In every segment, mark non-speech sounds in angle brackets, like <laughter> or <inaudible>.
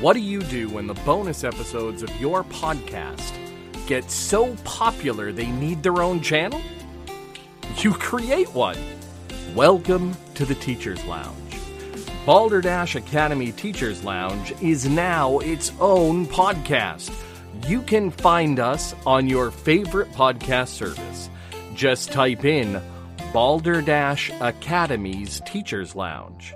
What do you do when the bonus episodes of your podcast get so popular they need their own channel? You create one. Welcome to the Teachers Lounge. Balderdash Academy Teachers Lounge is now its own podcast. You can find us on your favorite podcast service. Just type in Balderdash Academy's Teachers Lounge.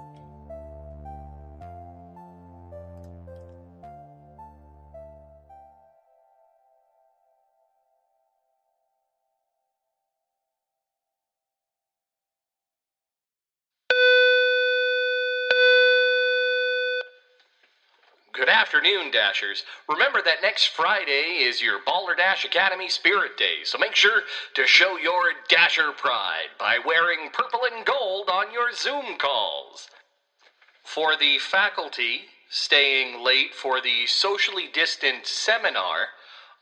Afternoon, Dashers. Remember that next Friday is your Balderdash Academy Spirit Day, so make sure to show your Dasher pride by wearing purple and gold on your Zoom calls. For the faculty staying late for the socially distant seminar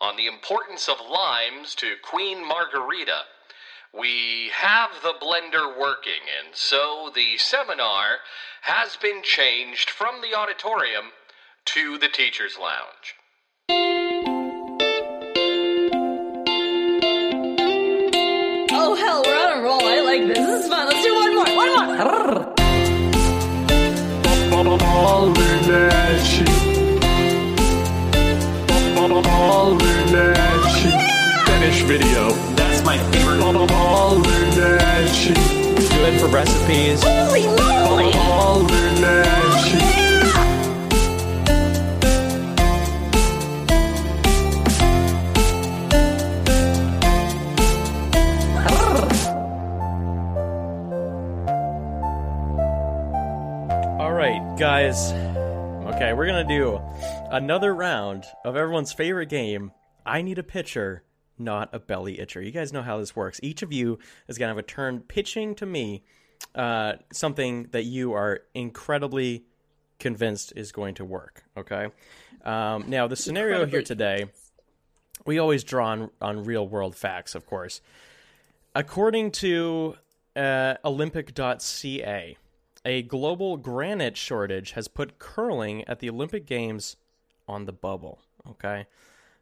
on the importance of limes to Queen Margarita, we have the blender working, and so the seminar has been changed from the auditorium to the teacher's lounge. Oh hell, we're on a roll. I like this. This is fun. Let's do one more. One more. Balderdash. Balderdash. Finish video. That's my favorite. Balderdash. Good for recipes. Holy moly! Balderdash. Guys. Okay, we're gonna do another round of everyone's favorite game. I need a pitcher, not a belly itcher. You guys know how this works. Each of you is gonna have a turn pitching to me uh, something that you are incredibly convinced is going to work. Okay. Um, now the scenario here today, we always draw on, on real world facts, of course. According to uh, Olympic.ca, a global granite shortage has put curling at the Olympic Games on the bubble. Okay.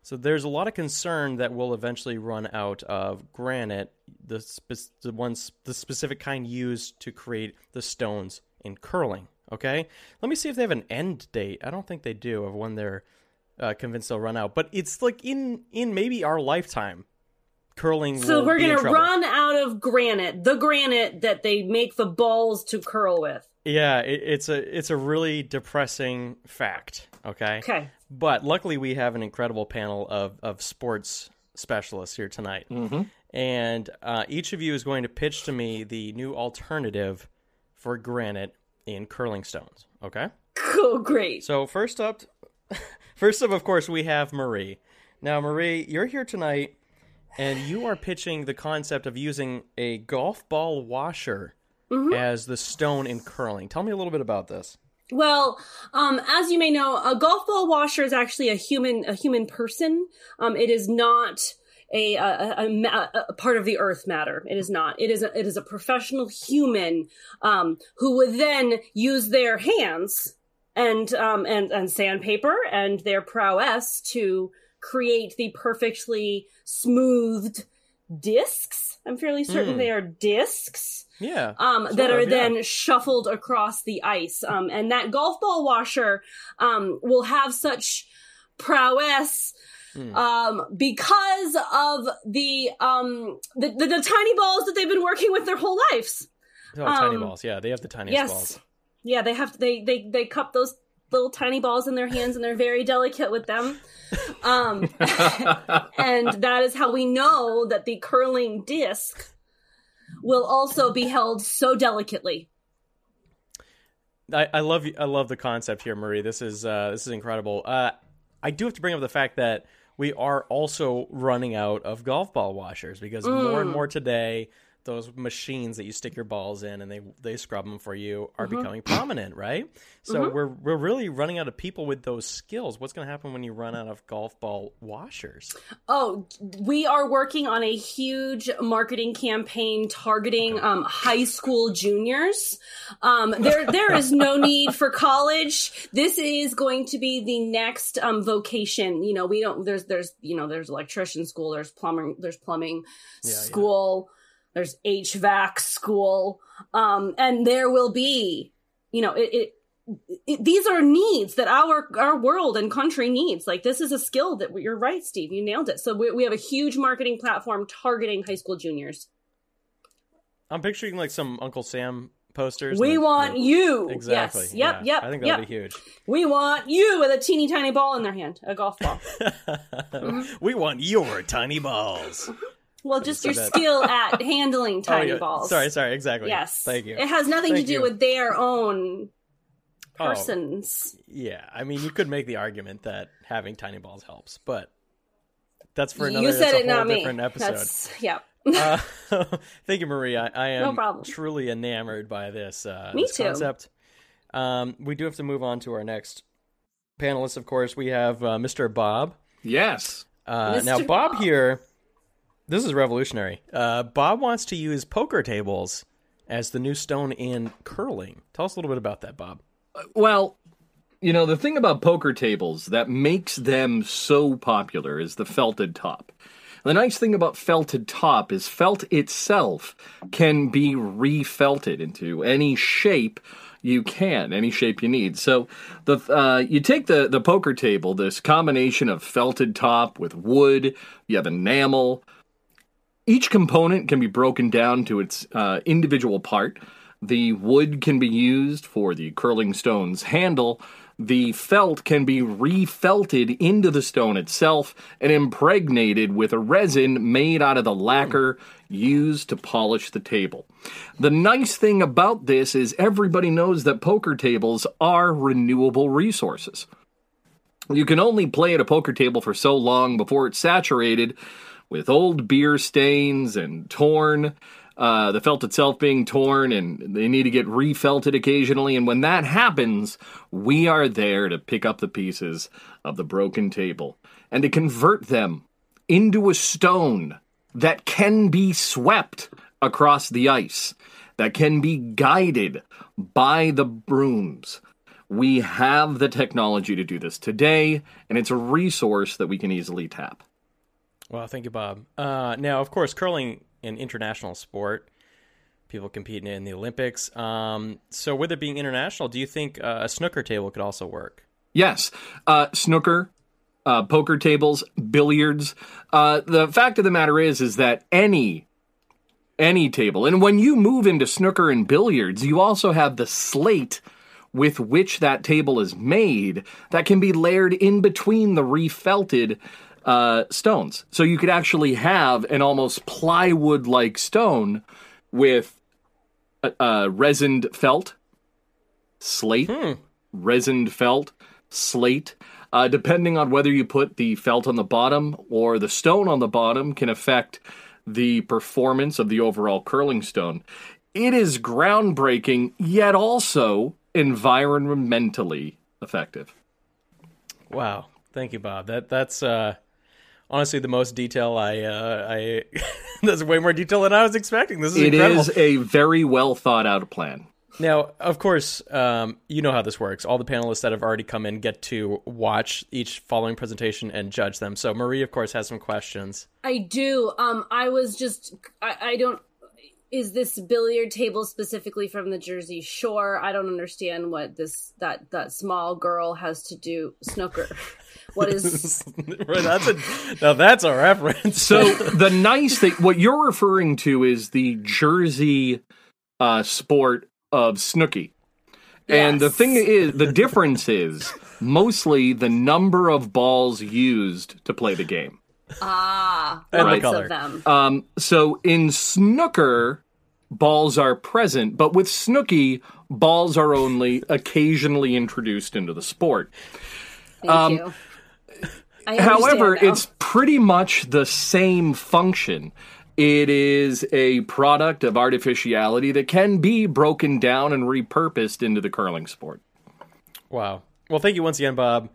So there's a lot of concern that we'll eventually run out of granite, the, spe- the ones, the specific kind used to create the stones in curling. Okay. Let me see if they have an end date. I don't think they do of when they're uh, convinced they'll run out, but it's like in in maybe our lifetime, curling. So will we're be gonna trouble. run out of granite, the granite that they make the balls to curl with. Yeah, it, it's a it's a really depressing fact. Okay. Okay. But luckily, we have an incredible panel of of sports specialists here tonight, mm-hmm. and uh, each of you is going to pitch to me the new alternative for granite in curling stones. Okay. Cool, great. So first up, <laughs> first up, of course, we have Marie. Now, Marie, you're here tonight, and you are pitching the concept of using a golf ball washer as the stone in curling. Tell me a little bit about this. Well, um, as you may know, a golf ball washer is actually a human a human person. Um, it is not a, a, a, a a part of the earth matter. It is not. It is a, it is a professional human um, who would then use their hands and um, and and sandpaper and their prowess to create the perfectly smoothed discs. I'm fairly certain they are discs Yeah. um, that are of, yeah. then shuffled across the ice. Um, and that golf ball washer um, will have such prowess Hmm. um, because of the, um, the, the the tiny balls that they've been working with their whole lives. Oh, tiny um, balls. Yeah, they have the tiniest yes, balls. yeah, they have they they they cup those little tiny balls in their hands and they're very delicate with them. Um, <laughs> and that is how we know that the curling disc will also be held so delicately. I, I love I love the concept here, Marie. This is uh, this is incredible. Uh, I do have to bring up the fact that we are also running out of golf ball washers because more Mm. and more today those machines that you stick your balls in and they they scrub them for you are Mm-hmm. becoming prominent, right? So we're we're really running out of people with those skills. What's going to happen when you run out of golf ball washers? Oh, we are working on a huge marketing campaign targeting um, high school juniors. Um, there, there is no <laughs> need for college. This is going to be the next um, vocation. You know, we don't. There's, there's, you know, there's electrician school. There's plumbing. There's plumbing school. There's HVAC school. Um, and there will be, you know, it, it it, these are needs that our our world and country needs. Like this is a skill that we, you're right, Steve. You nailed it. So we, we have a huge marketing platform targeting high school juniors. I'm picturing like some Uncle Sam posters. We that- want that- you. Exactly. Yes. Yep. yeah. Yep. I think yep. that'll be huge. We want you with a teeny tiny ball in their hand, a golf ball. <laughs> we want your tiny balls. <laughs> Well, just your that. skill <laughs> at handling tiny Oh, yeah. balls. Sorry, sorry, exactly. Yes. Thank you. It has nothing Thank to do you. with their own Oh, persons. yeah, I mean, you could make the argument that having tiny balls helps, but that's for another. you that's said a it, whole not me. different episode. That's yeah. Uh, <laughs> <laughs> thank you, Marie. I, I am No problem. truly enamored by this, uh, Me this too. concept. Um, we do have to move on to our next panelist. Of course, we have uh, Mr. Bob. Yes. Uh, now, Bob, Bob. here, this is revolutionary. Uh, Bob wants to use poker tables as the new stone in curling. Tell us a little bit about that, Bob. Well, you know, the thing about poker tables that makes them so popular is the felted top. The nice thing about felted top is felt itself can be refelted into any shape you can, any shape you need. So the uh, you take the the poker table, this combination of felted top with wood, you have enamel, each component can be broken down to its uh, individual part. The wood can be used for the curling stone's handle. The felt can be refelted into the stone itself and impregnated with a resin made out of the lacquer used to polish the table. The nice thing about this is everybody knows that poker tables are renewable resources. You can only play at a poker table for so long before it's saturated with old beer stains and torn, uh, the felt itself being torn, and they need to get refelted occasionally. And when that happens, we are there to pick up the pieces of the broken table and to convert them into a stone that can be swept across the ice, that can be guided by the brooms. We have the technology to do this today, and it's a resource that we can easily tap. Well, thank you, Bob. Uh, now, of course, curling an international sport. People compete in the Olympics. Um, so, with it being international, do you think uh, a snooker table could also work? Yes, uh, snooker, uh, poker tables, billiards. Uh, the fact of the matter is, is that any any table, and when you move into snooker and billiards, you also have the slate with which that table is made that can be layered in between the refelted uh, stones. So you could actually have an almost plywood like stone with uh, uh, resined felt, slate, resined felt, slate. Uh, depending on whether you put the felt on the bottom or the stone on the bottom, can affect the performance of the overall curling stone. It is groundbreaking, yet also environmentally effective. Wow, thank you, Bob. That that's uh, honestly the most detail I uh, I. <laughs> there's way more detail than I was expecting. This is It incredible. is a very well thought out plan. Now, of course, um, you know how this works. All the panelists that have already come in get to watch each following presentation and judge them. So, Marie, of course, has some questions. I do. Um, I was just, I, I don't. Is this billiard table specifically from the Jersey Shore? I don't understand what this that that small girl has to do snooker. What is? <laughs> That's a now that's a reference. So the nice thing, what you're referring to is the Jersey uh, sport of snooky. And the thing is, the difference is mostly the number of balls used to play the game. Ah, <laughs> And the lots color. of them. Um, so in snooker, balls are present, but with snooky, balls are only occasionally introduced into the sport. Thank you. I <laughs> However, understand now. it's pretty much the same function It is a product of artificiality that can be broken down and repurposed into the curling sport. Wow. Well, thank you once again, Bob.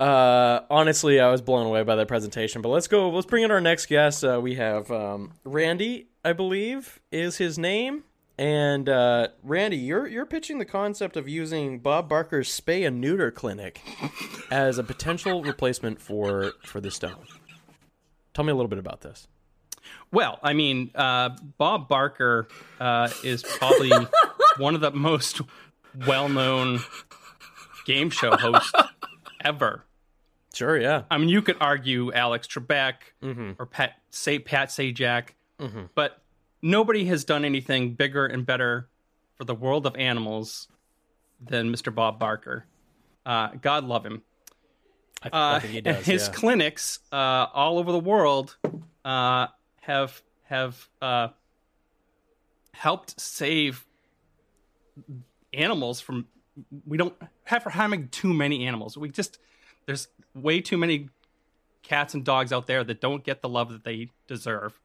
Uh, honestly, I was blown away by that presentation. But let's go. Let's bring in our next guest. Uh, we have um, Randy, I believe, is his name. And uh, Randy, you're you're pitching the concept of using Bob Barker's spay and neuter clinic <laughs> as a potential replacement for for the stone. Tell me a little bit about this. Well, I mean, uh, Bob Barker uh, is probably <laughs> one of the most well-known game show hosts ever. Sure, yeah. I mean, you could argue Alex Trebek or Pat say Pat Sajak, but nobody has done anything bigger and better for the world of animals than Mr. Bob Barker. Uh, God love him. I, I Uh, he does. <laughs> his yeah. clinics uh, all over the world uh, have have uh, helped save animals from. We don't have for having too many animals. We just there's way too many cats and dogs out there that don't get the love that they deserve.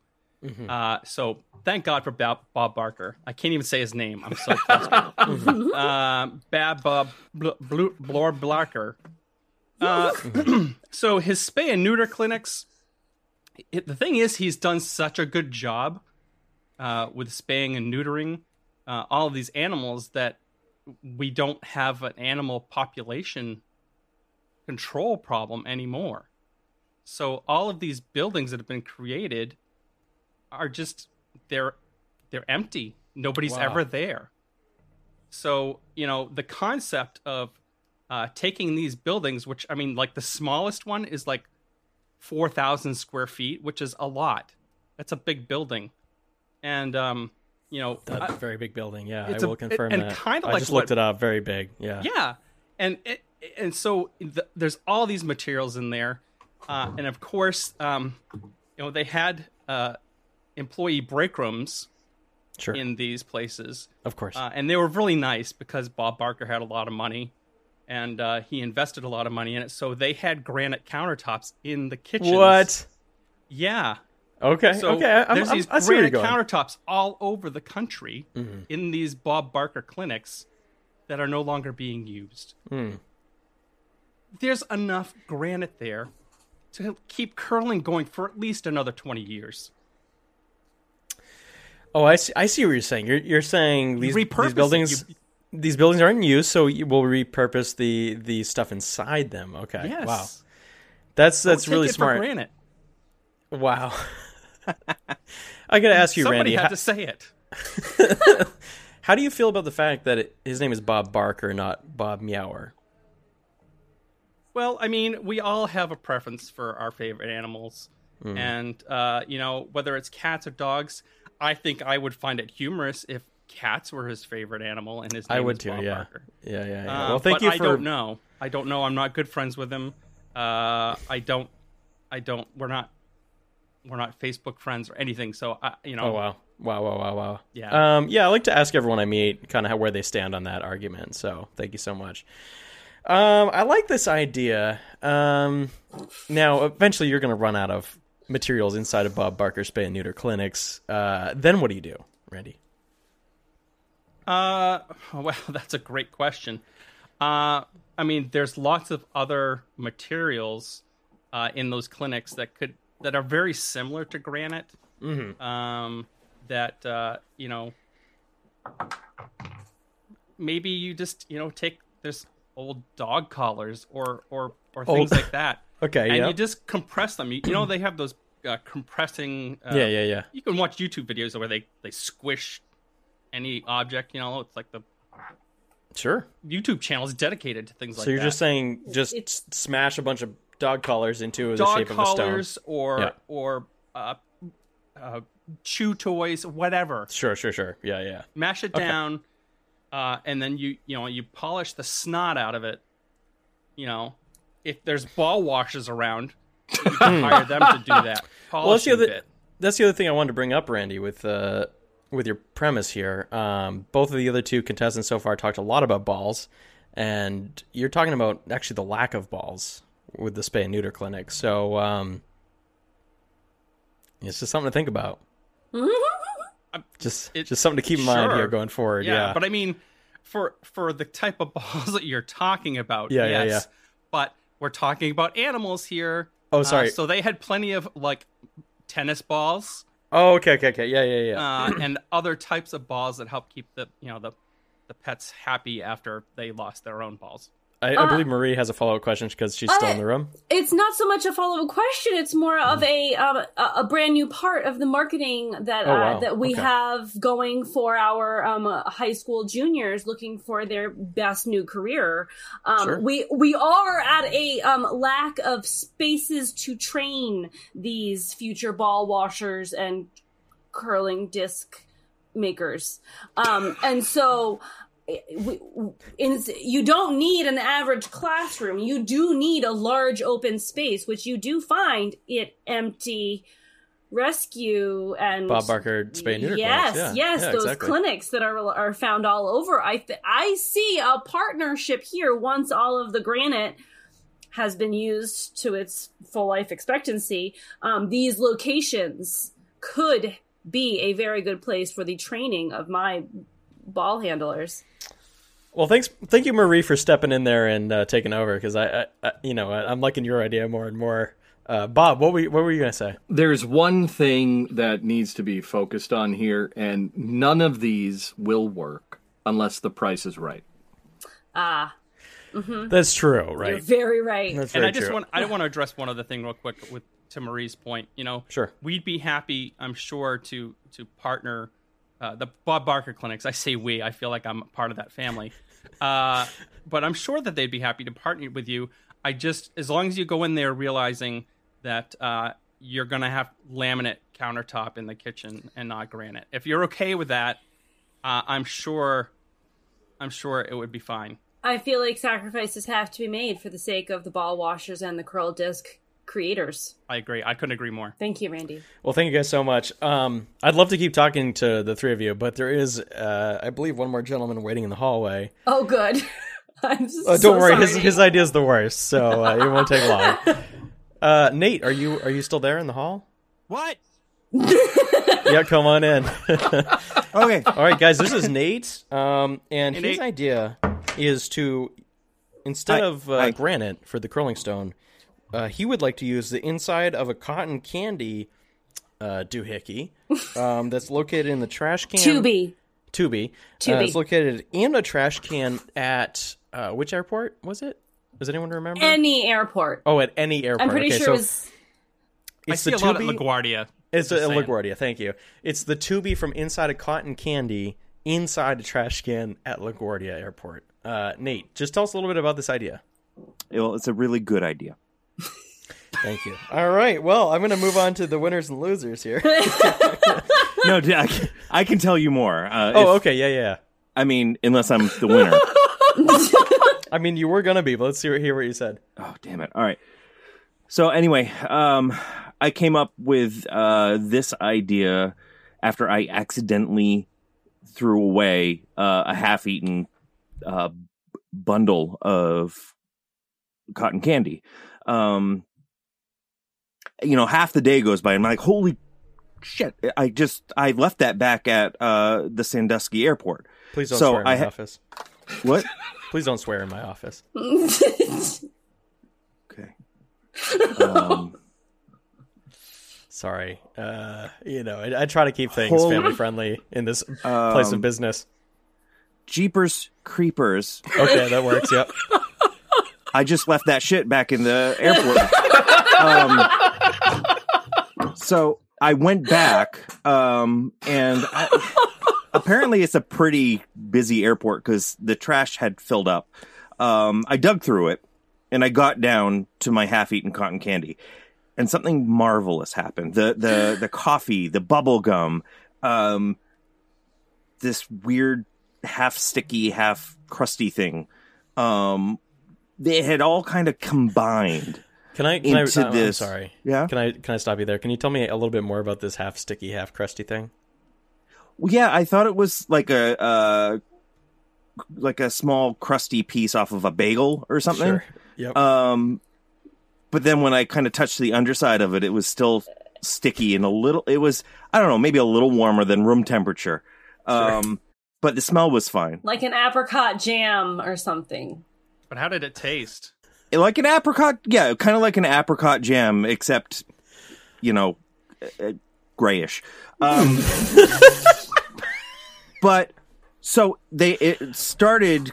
Mm-hmm. Uh, so thank God for Bob, Bob Barker. I can't even say his name. I'm so frustrated. <laughs> um, Bab Bob Bl- Bl- Blor Blacker. Uh, <clears throat> so his spay and neuter clinics. It, the thing is, he's done such a good job uh, with spaying and neutering uh, all of these animals that we don't have an animal population control problem anymore. So all of these buildings that have been created are just they're they're empty. Nobody's Wow. ever there. So, you know, the concept of uh, taking these buildings, which I mean, like the smallest one is like 4,000 square feet, which is a lot. That's a big building. And, um, you know, That I- very big building. Yeah, I it's a- will confirm and that. kinda I like just what- looked it up. Very big. Yeah. yeah, and it, and so the, there's all these materials in there, uh, and of course, um, you know, they had uh, employee break rooms Sure. in these places, of course. uh, and they were really nice because Bob Barker had a lot of money, and uh, he invested a lot of money in it. So they had granite countertops in the kitchens. what? Yeah. Okay. So okay. I'm, there's I'm, these I see where you're granite countertops all over the country Mm-hmm. in these Bob Barker clinics that are no longer being used. Hmm. There's enough granite there to keep curling going for at least another 20 years. Oh, I see, I see what you're saying. You're you're saying these, these buildings You- these buildings aren't in use, so you will repurpose the the stuff inside them. Okay. Yes. Oh, wow. That's Don't that's really smart. For granted. Wow. I gotta ask you, Somebody Randy. had How, to say it. <laughs> how do you feel about the fact that it, his name is Bob Barker, not Bob Meower? Well, I mean, we all have a preference for our favorite animals. Hmm. And, uh, you know, whether it's cats or dogs, I think I would find it humorous if cats were his favorite animal and his name I would too. Yeah. Barker. Yeah. Yeah. Yeah. Uh, well, thank you I don't know. I don't know. I'm not good friends with him. Uh, I don't. I don't. We're not. We're not Facebook friends or anything. So I, you know. Oh wow. Wow, wow, wow, wow. Yeah. Um, yeah, I like to ask everyone I meet kind of where they stand on that argument. So thank you so much. Um, I like this idea. Um, now, eventually, you're going to run out of materials inside of Bob Barker's spay and neuter clinics. Uh, then what do you do, Randy? Uh, well, <laughs> that's a great question. Uh, I mean, there's lots of other materials uh, in those clinics that could that are very similar to granite. Mm-hmm. Um, that uh, you know, maybe you just you know take there's old dog collars or or or things Old- like that, <laughs> Okay, and yeah, you just compress them. You, you know, they have those uh, compressing. Uh, yeah, yeah, yeah. you can watch YouTube videos where they they squish any object. You know, it's like the Sure. YouTube channel is dedicated to things So like So you're that. just saying, just It's- smash a bunch of dog collars into the shape of a stone. collars or Yeah. or uh, uh, chew toys, whatever. Sure, sure, sure. Yeah, yeah. Mash it down, uh, and then you you know you polish the snot out of it. You know, if there's ball washers around, you can hire them to do <laughs> that. Well, that's the other. bit. That's the other thing I wanted to bring up, Randy, with uh, with your premise here. Um, both of the other two contestants so far talked a lot about balls, and you're talking about actually the lack of balls with the spay and neuter clinic. So, um, It's just something to think about. <laughs> Just, It- just something to keep in mind here going forward. Yeah, but I mean, for for the type of <laughs> balls that you're talking about, Yeah, yeah, yes. yeah. But we're talking about animals here. Oh, Uh, sorry. so they had plenty of like tennis balls oh, okay, okay, okay. Yeah, yeah, yeah. uh, and other types of balls that help keep the you know the the pets happy after they lost their own balls. I, I believe Marie has a follow up question because she's still in the room. it's not so much a follow-up question it's more of a um, a, brand new part of the marketing that Oh, uh, wow. that we Okay. have going for our um, uh, high school juniors looking for their best new career um, Sure. we we are at a um, lack of spaces to train these future ball washers and curling disc makers um, and so we- in, you don't need an average classroom. You do need a large open space, which you do find it empty rescue and Bob Barker spay neuter Yes, clinics. Yeah, yes, yeah, those exactly. clinics that are are found all over. I th- I see a partnership here. Once all of the granite has been used to its full life expectancy, um, these locations could be a very good place for the training of my ball handlers. Well, thanks, thank you, Marie, for stepping in there and uh, taking over because I, I, I, you know, I, I'm liking your idea more and more. Uh, Bob, what were you, what were you gonna say? There's one thing that needs to be focused on here, and none of these will work unless the price is right. Ah, That's true, you're right? very right. That's and very I just true. want I want to address one other thing real quick with to Marie's point. You know, Sure. we'd be happy, I'm sure, to to partner uh, the Bob Barker clinics. I say we. I feel like I'm part of that family, uh, but I'm sure that they'd be happy to partner with you. I just as long as you go in there realizing that uh, you're gonna have laminate countertop in the kitchen and not granite. If you're okay with that, uh, I'm sure. I'm sure it would be fine. I feel like sacrifices have to be made for the sake of the ball washers and the curl disc creators. I agree. I couldn't agree more. Thank you, Randy. Well, thank you guys so much. Um, I'd love to keep talking to the three of you, but there is, uh, I believe, one more gentleman waiting in the hallway. Oh, good. <laughs> I'm just Uh, don't so worry, sorry. his his idea is the worst, so uh, it <laughs> won't take long. Uh, Nate, are you are you still there in the hall? What? <laughs> Yeah, come on in. Okay. All right, guys, this is Nate, um, and Hey, his Nate. idea is to instead Hi. of uh, Hi. granite for the curling stone, uh, he would like to use the inside of a cotton candy uh, doohickey <laughs> um, that's located in the trash can. Tubi. Tubi. Tubi. Uh, it's located in a trash can at uh, which airport was it? Does anyone remember? Any airport. oh, at any airport. I'm pretty okay, sure so it was. I it's see the a lot at LaGuardia. It's a, Just saying. LaGuardia. Thank you. It's the Tubi from inside a cotton candy inside a trash can at LaGuardia Airport. Uh, Nate, just tell us a little bit about this idea. Well, it's a really good idea. Thank you. All right. Well, I'm going to move on to the winners and losers here. <laughs> No, I can, tell you more. Uh, oh, if- okay. Yeah, yeah. I mean, unless I'm the winner. <laughs> I mean, you were going to be, but let's see, hear what you said. Oh, damn it. All right. So anyway, um, I came up with uh, this idea after I accidentally threw away uh, a half-eaten uh, bundle of cotton candy. Um, you know, half the day goes by, and I'm like, "Holy shit!" I just I left that back at uh, the Sandusky airport. Please don't So swear in I my ha- office. What? <laughs> Please don't swear in my office. <laughs> okay. Um, Sorry. Uh, you know, I, I try to keep things Holy- family friendly in this place of Um, business. Jeepers Creepers. Okay, that works. Yep. <laughs> I just left that shit back in the airport. um, so I went back, um, and I, apparently it's a pretty busy airport because the trash had filled up. Um, I dug through it, and I got down to my half-eaten cotton candy, and something marvelous happened. The the the coffee, the bubble gum, um, this weird half sticky, half crusty thing. Um, they had all kind of combined. Can I? Can I Into uh, this. I'm sorry. Yeah. Can I? Can I stop you there? Can you tell me a little bit more about this half sticky, half crusty thing? Well, yeah, I thought it was like a uh, like a small crusty piece off of a bagel or something. Sure. Yep. Um, but then when I kind of touched the underside of it, it was still sticky and a little. It was I don't know, maybe a little warmer than room temperature. Um, but the smell was fine, like an apricot jam or something. But how did it taste? like an apricot. Yeah, kind of like an apricot jam, except you know, uh, grayish. Um, <laughs> but so they it started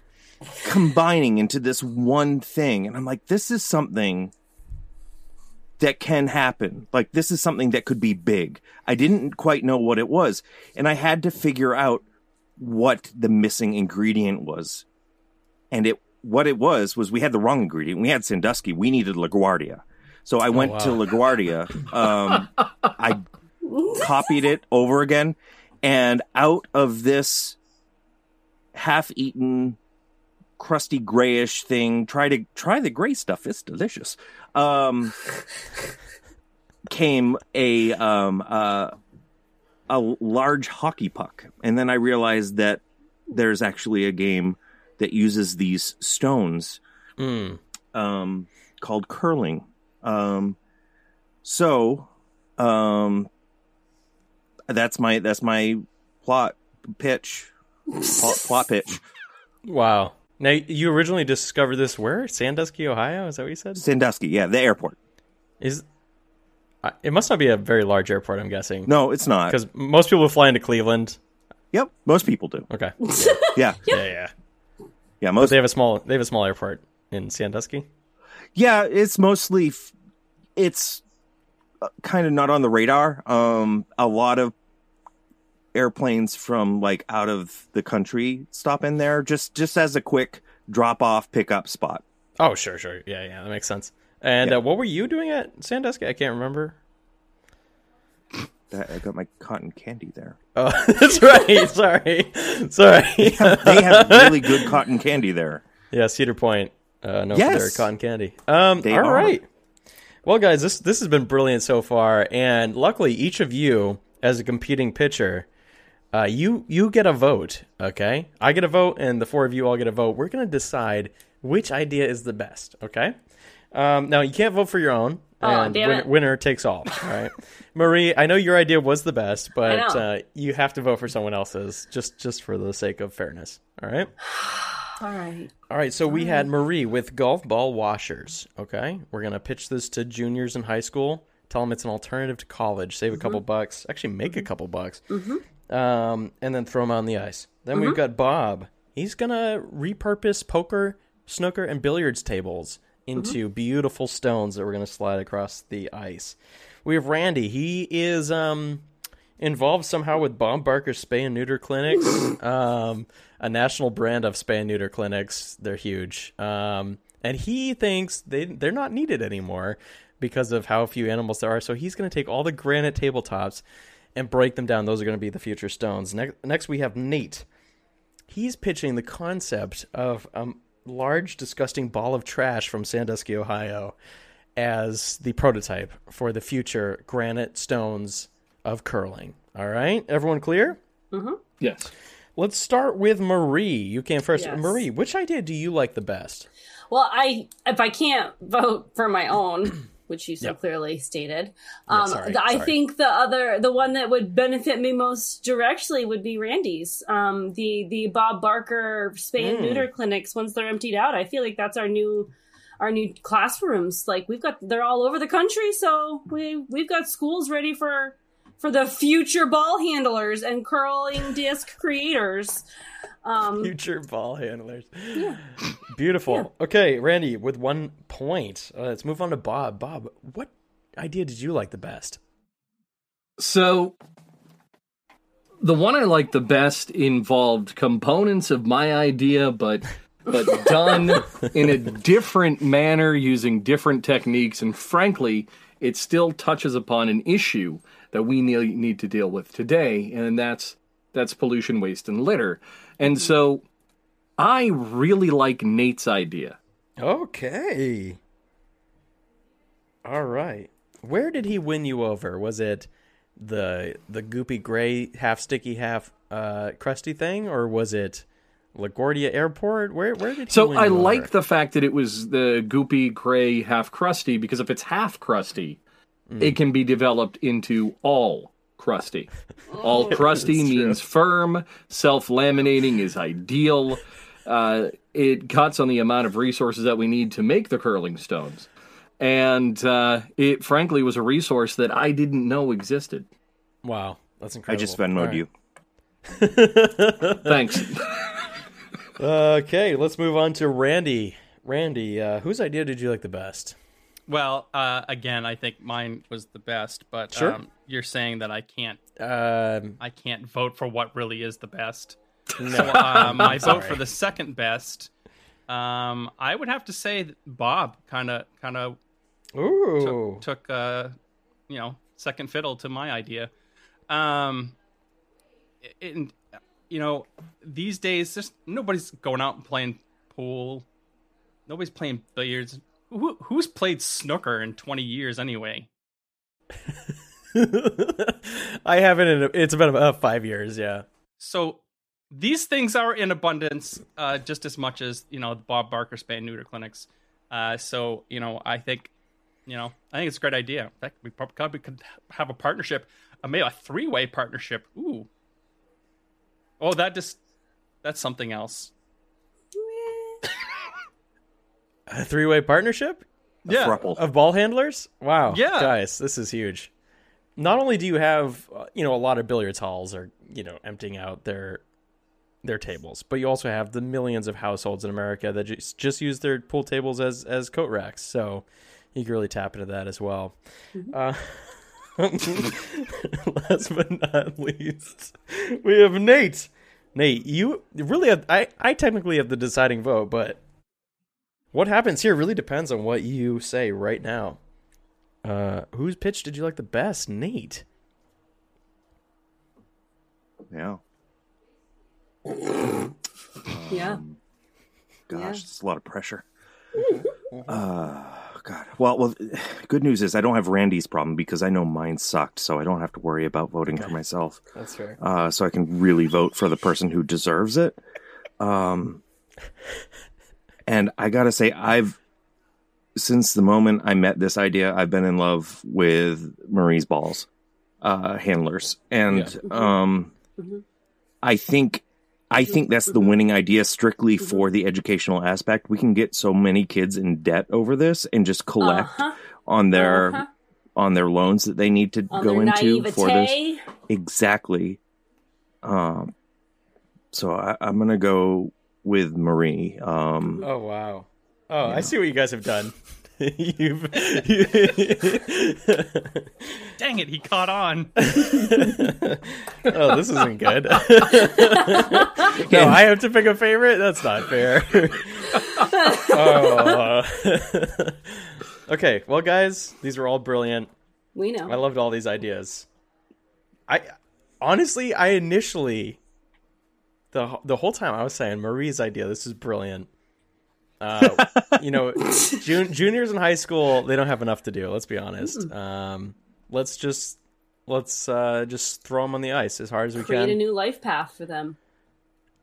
combining into this one thing, and I'm like, this is something that can happen. Like this is something that could be big. I didn't quite know what it was, and I had to figure out what the missing ingredient was. And it what it was was we had the wrong ingredient. We had Sandusky. We needed LaGuardia. So I went to LaGuardia. Um, I <laughs> copied it over again, and out of this half-eaten, crusty grayish thing, try to try the gray stuff. It's delicious. Um, came a um uh, a large hockey puck, and then I realized that there's actually a game that uses these stones Mm. um, called curling. Um, so, um, that's my that's my plot pitch. Plot, plot pitch. <laughs> Wow. Now you originally discovered this where? Sandusky, Ohio? Is that what you said? Sandusky, yeah, the airport. Is it must not be a very large airport, I'm guessing. No, it's not. Because most people fly into Cleveland. Yep, most people do. Okay. <laughs> Yeah, Yeah, yeah. yeah, But most. they have a small they have a small airport in Sandusky. Yeah, it's mostly f- it's kind of not on the radar. Um, a lot of airplanes from like out of the country stop in there just just as a quick drop off pickup spot. Oh, sure, sure. Yeah, yeah, that makes sense. And Yeah. uh, what were you doing at Sandusky? I can't remember. I I got my cotton candy there. <laughs> Oh, that's right. Sorry, sorry. They have really good cotton candy there. yeah, Cedar Point. Uh, no, Yes. their cotton candy. Um, They all are. right. Well, guys, this this has been brilliant so far, and luckily, each of you, as a competing pitcher, uh, you you get a vote. Okay, I get a vote, and the four of you all get a vote. We're gonna decide which idea is the best. Okay. Um, now you can't vote for your own, and damn winner, winner takes all. All right, <laughs> Marie. I know your idea was the best, but uh, you have to vote for someone else's just just for the sake of fairness. All right. <sighs> All right. All right, so we had Marie with golf ball washers. Okay, we're gonna pitch this to juniors in high school. Tell them it's an alternative to college. Save a couple bucks. Actually, make a couple bucks. Um, and then throw them on the ice. Then we've got Bob. He's gonna repurpose poker, snooker, and billiards tables into beautiful stones that we're gonna slide across the ice. We have Randy. He is um involved somehow with Bob Barker's spay and neuter clinics, <laughs> um, a national brand of spay and neuter clinics. They're huge, um, and he thinks they they're not needed anymore because of how few animals there are. So he's going to take all the granite tabletops and break them down. Those are going to be the future stones. Next, next we have Nate. He's pitching the concept of a large, disgusting ball of trash from Sandusky, Ohio, as the prototype for the future granite stones of curling. All right, everyone clear? Mm-hmm. Yes. Let's start with Marie. You came first. Yes. Marie, which idea do you like the best? Well, I if I can't vote for my own, which you so Yep. clearly stated, um, sorry, I sorry. think the other, the one that would benefit me most directly would be Randy's. Um, the the Bob Barker spay and Mm. neuter clinics. Once they're emptied out, I feel like that's our new our new classrooms. Like we've got, they're all over the country, so we we've got schools ready for for the future ball handlers and curling disc creators. Um, Future ball handlers. Yeah. Beautiful. Okay, Randy, with one point. Uh, let's move on to Bob. Bob, what idea did you like the best? So the one I liked the best involved components of my idea, but but <laughs> done in a different manner using different techniques, and frankly, it still touches upon an issue that we need, need to deal with today, and that's that's pollution, waste, and litter. And so, I really like Nate's idea. Okay. All right. Where did he win you over? Was it the the goopy gray, half sticky, half uh, crusty thing, or was it LaGuardia Airport? Where where did he win? So I like over? the fact that it was the goopy gray half crusty because if it's half crusty, it can be developed into all crusty. <laughs> All crusty means firm. Self laminating is ideal. Uh, it cuts on the amount of resources that we need to make the curling stones. And uh, it frankly was a resource that I didn't know existed. Wow, that's incredible. I incredible. just Venmoed All right. you. <laughs> Thanks. Okay, let's move on to Randy. Randy, uh, whose idea did you like the best? Well, uh, again, I think mine was the best, but Sure. um, you're saying that I can't Um, I can't vote for what really is the best. So <laughs> uh, my vote for the second best, um, I would have to say that Bob kind of kind of ooh, took uh, you know second fiddle to my idea. Um, and you know these days, just nobody's going out and playing pool. Nobody's playing billiards. Who, who's played snooker in twenty years anyway? <laughs> I haven't. In a, it's been about five years. Yeah. So these things are in abundance, uh, just as much as you know the Bob Barker spay and neuter clinics. Uh, so you know, I think, you know, I think it's a great idea. In fact, we probably could have a partnership, uh, maybe a three-way partnership. Ooh. Oh, that just that's something else. A three-way partnership yeah. Thruple. of ball handlers. Wow. Yeah. guys, this is huge. Not only do you have, uh, you know, a lot of billiards halls are, you know, emptying out their their tables, but you also have the millions of households in America that just just use their pool tables as as coat racks. So you can really tap into that as well. Uh, <laughs> last but not least, we have Nate. Nate, you really have, I I technically have the deciding vote, but what happens here really depends on what you say right now. Uh, whose pitch did you like the best, Nate? Yeah. <coughs> Yeah. Gosh, Yeah. it's a lot of pressure. uh, God. Well, well. <sighs> Good news is I don't have Randy's problem because I know mine sucked, so I don't have to worry about voting for myself. That's fair. Uh, so I can really vote for the person who deserves it. Um, and I gotta say, I've since the moment I met this idea, I've been in love with Marie's balls, uh, handlers, and um, I think. I think that's the winning idea strictly for the educational aspect. We can get so many kids in debt over this and just collect Uh-huh. on their Uh-huh. on their loans that they need to On go their into for this. Exactly. Um. So I, I'm gonna go with Marie. Um. Oh wow. Oh, I see what you guys have done. <laughs> You've. <laughs> Dang it, he caught on. <laughs> oh, this isn't good. no, I have to pick a favorite. That's not fair. oh. okay, well, guys, these were all brilliant. We know. I loved all these ideas. I honestly, I initially the the whole time I was saying Marie's idea. This is brilliant. Uh, you know, jun- juniors in high school they don't have enough to do. Let's be honest. Um, let's just let's uh, just throw them on the ice as hard as we Create can. Create a new life path for them.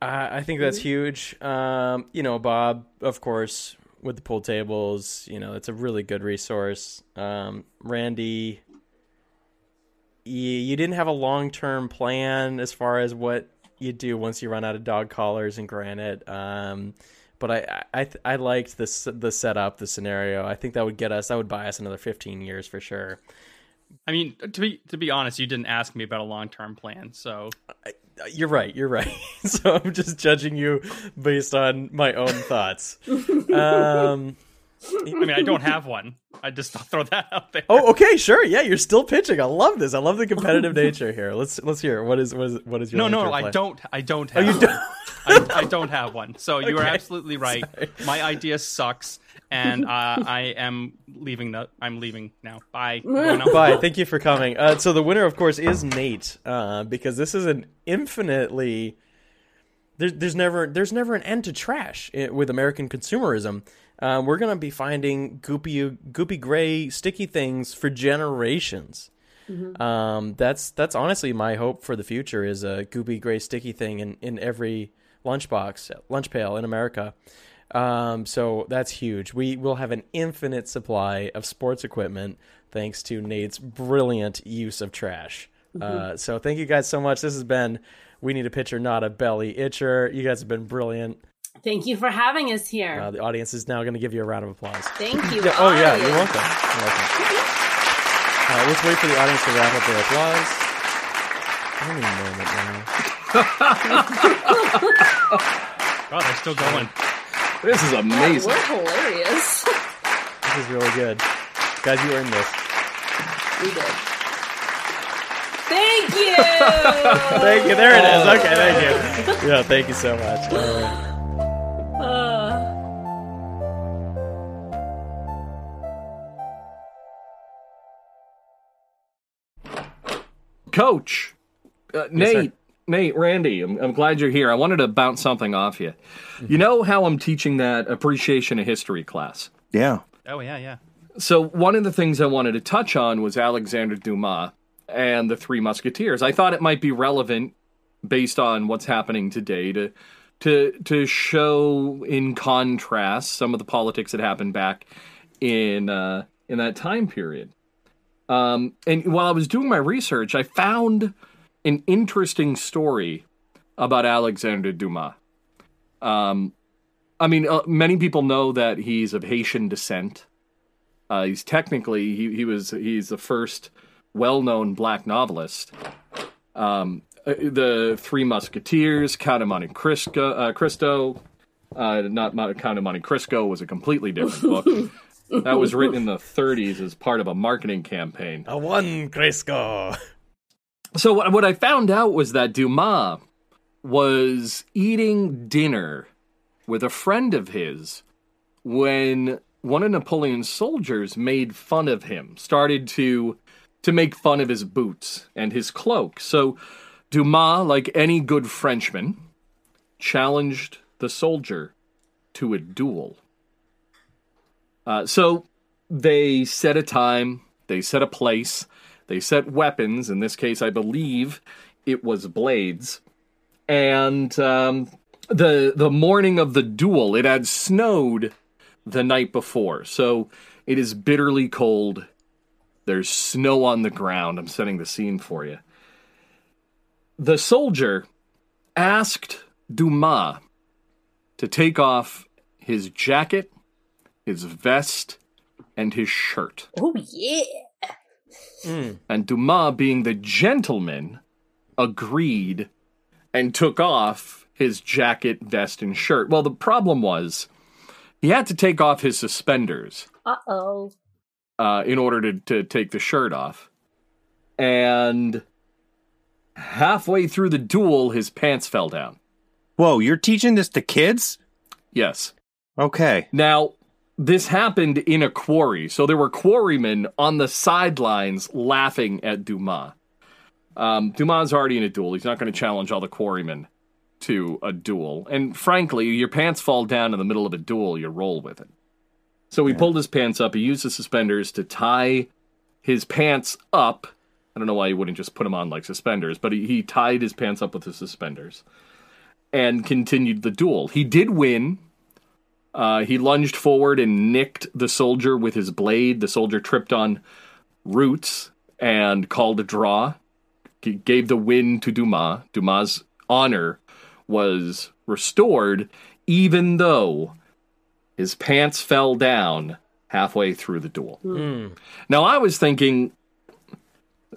I I think that's huge. Um, you know, Bob, of course, with the pool tables, you know, it's a really good resource. Um, Randy, you, you didn't have a long term plan as far as what you do once you run out of dog collars and granite. Um, but I I I I liked this the setup, the scenario. I think that would get us. That would buy us another fifteen years for sure. I mean, to be to be honest, you didn't ask me about a long term plan, so You're right. You're right. <laughs> so I'm just judging you based on my own thoughts. <laughs> Um. I mean, I don't have one. I just throw that out there. Oh, okay, sure. Yeah, you're still pitching. I love this. I love the competitive <laughs> nature here. Let's let's hear. What is what is what is your no, no, long-term I don't. I don't Oh, have. you one. don't. <laughs> I, I don't have one. So you are absolutely right. My idea sucks, and uh, <laughs> I am leaving. The I'm leaving now. Bye. Bye. Thank you for coming. Uh, so the winner, of course, is Nate, uh, because this is an infinitely there's there's never there's never an end to trash with American consumerism. Um, we're gonna be finding goopy goopy gray sticky things for generations. Um, that's that's honestly my hope for the future is a goopy gray sticky thing in, in every lunchbox lunch pail in America. Um, so that's huge. We will have an infinite supply of sports equipment thanks to Nate's brilliant use of trash. Uh, so thank you guys so much. This has been We Need a Pitcher, Not a Belly Itcher. You guys have been brilliant. Thank you for having us here. Uh, the audience is now going to give you a round of applause. Thank you. Yeah, oh yeah, you're audience. welcome. You're welcome. Uh, let's wait for the audience to wrap up their applause. Any moment now. Oh, they're still going. This is amazing. We're hilarious. This is really good, guys. You earned this. we did. Thank you. <laughs> Thank you. There it is. Okay, thank you. Yeah, thank you so much. Coach, uh, Yes, Nate, sir. Nate, Randy, I'm, I'm glad you're here. I wanted to bounce something off you. Mm-hmm. You know how I'm teaching that appreciation of history class? Yeah. Oh yeah, yeah. So one of the things I wanted to touch on was Alexander Dumas and the Three Musketeers. I thought it might be relevant based on what's happening today to to to show in contrast some of the politics that happened back in uh, in that time period. Um, and while I was doing my research, I found an interesting story about Alexander Dumas. Um, I mean, uh, many people know that he's of Haitian descent. Uh, he's technically he, he was he's the first well-known black novelist. Um, uh, the Three Musketeers, Count of Monte Cristo, uh, Cristo, uh, not Count of Monte Cristo was a completely different book. <laughs> that was written in the 30s as part of a marketing campaign. A one Crisco. So what, what I found out was that Dumas was eating dinner with a friend of his when one of Napoleon's soldiers made fun of him, started to to make fun of his boots and his cloak. So Dumas, like any good Frenchman, challenged the soldier to a duel. Uh, so they set a time, they set a place, they set weapons. In this case, I believe it was blades. And um, the the morning of the duel, it had snowed the night before, so it is bitterly cold. There's snow on the ground. I'm setting the scene for you. The soldier asked Dumas to take off his jacket, his vest, and his shirt. oh yeah. And Dumas, being the gentleman, agreed and took off his jacket, vest, and shirt. Well, the problem was he had to take off his suspenders Uh oh. uh, in order to, to take the shirt off. And halfway through the duel, his pants fell down. Whoa, you're teaching this to kids? Yes. Okay. Now, this happened in a quarry, so there were quarrymen on the sidelines laughing at Dumas. Um, Dumas is already in a duel. He's not going to challenge all the quarrymen to a duel. And frankly, your pants fall down in the middle of a duel, you roll with it. So he pulled his pants up. He used the suspenders to tie his pants up. I don't know why he wouldn't just put them on like suspenders, but he, he tied his pants up with the suspenders and continued the duel. He did win. Uh, he lunged forward and nicked the soldier with his blade. The soldier tripped on roots and called a draw. He gave the win to Dumas. Dumas' honor was restored, even though his pants fell down halfway through the duel. Now, I was thinking,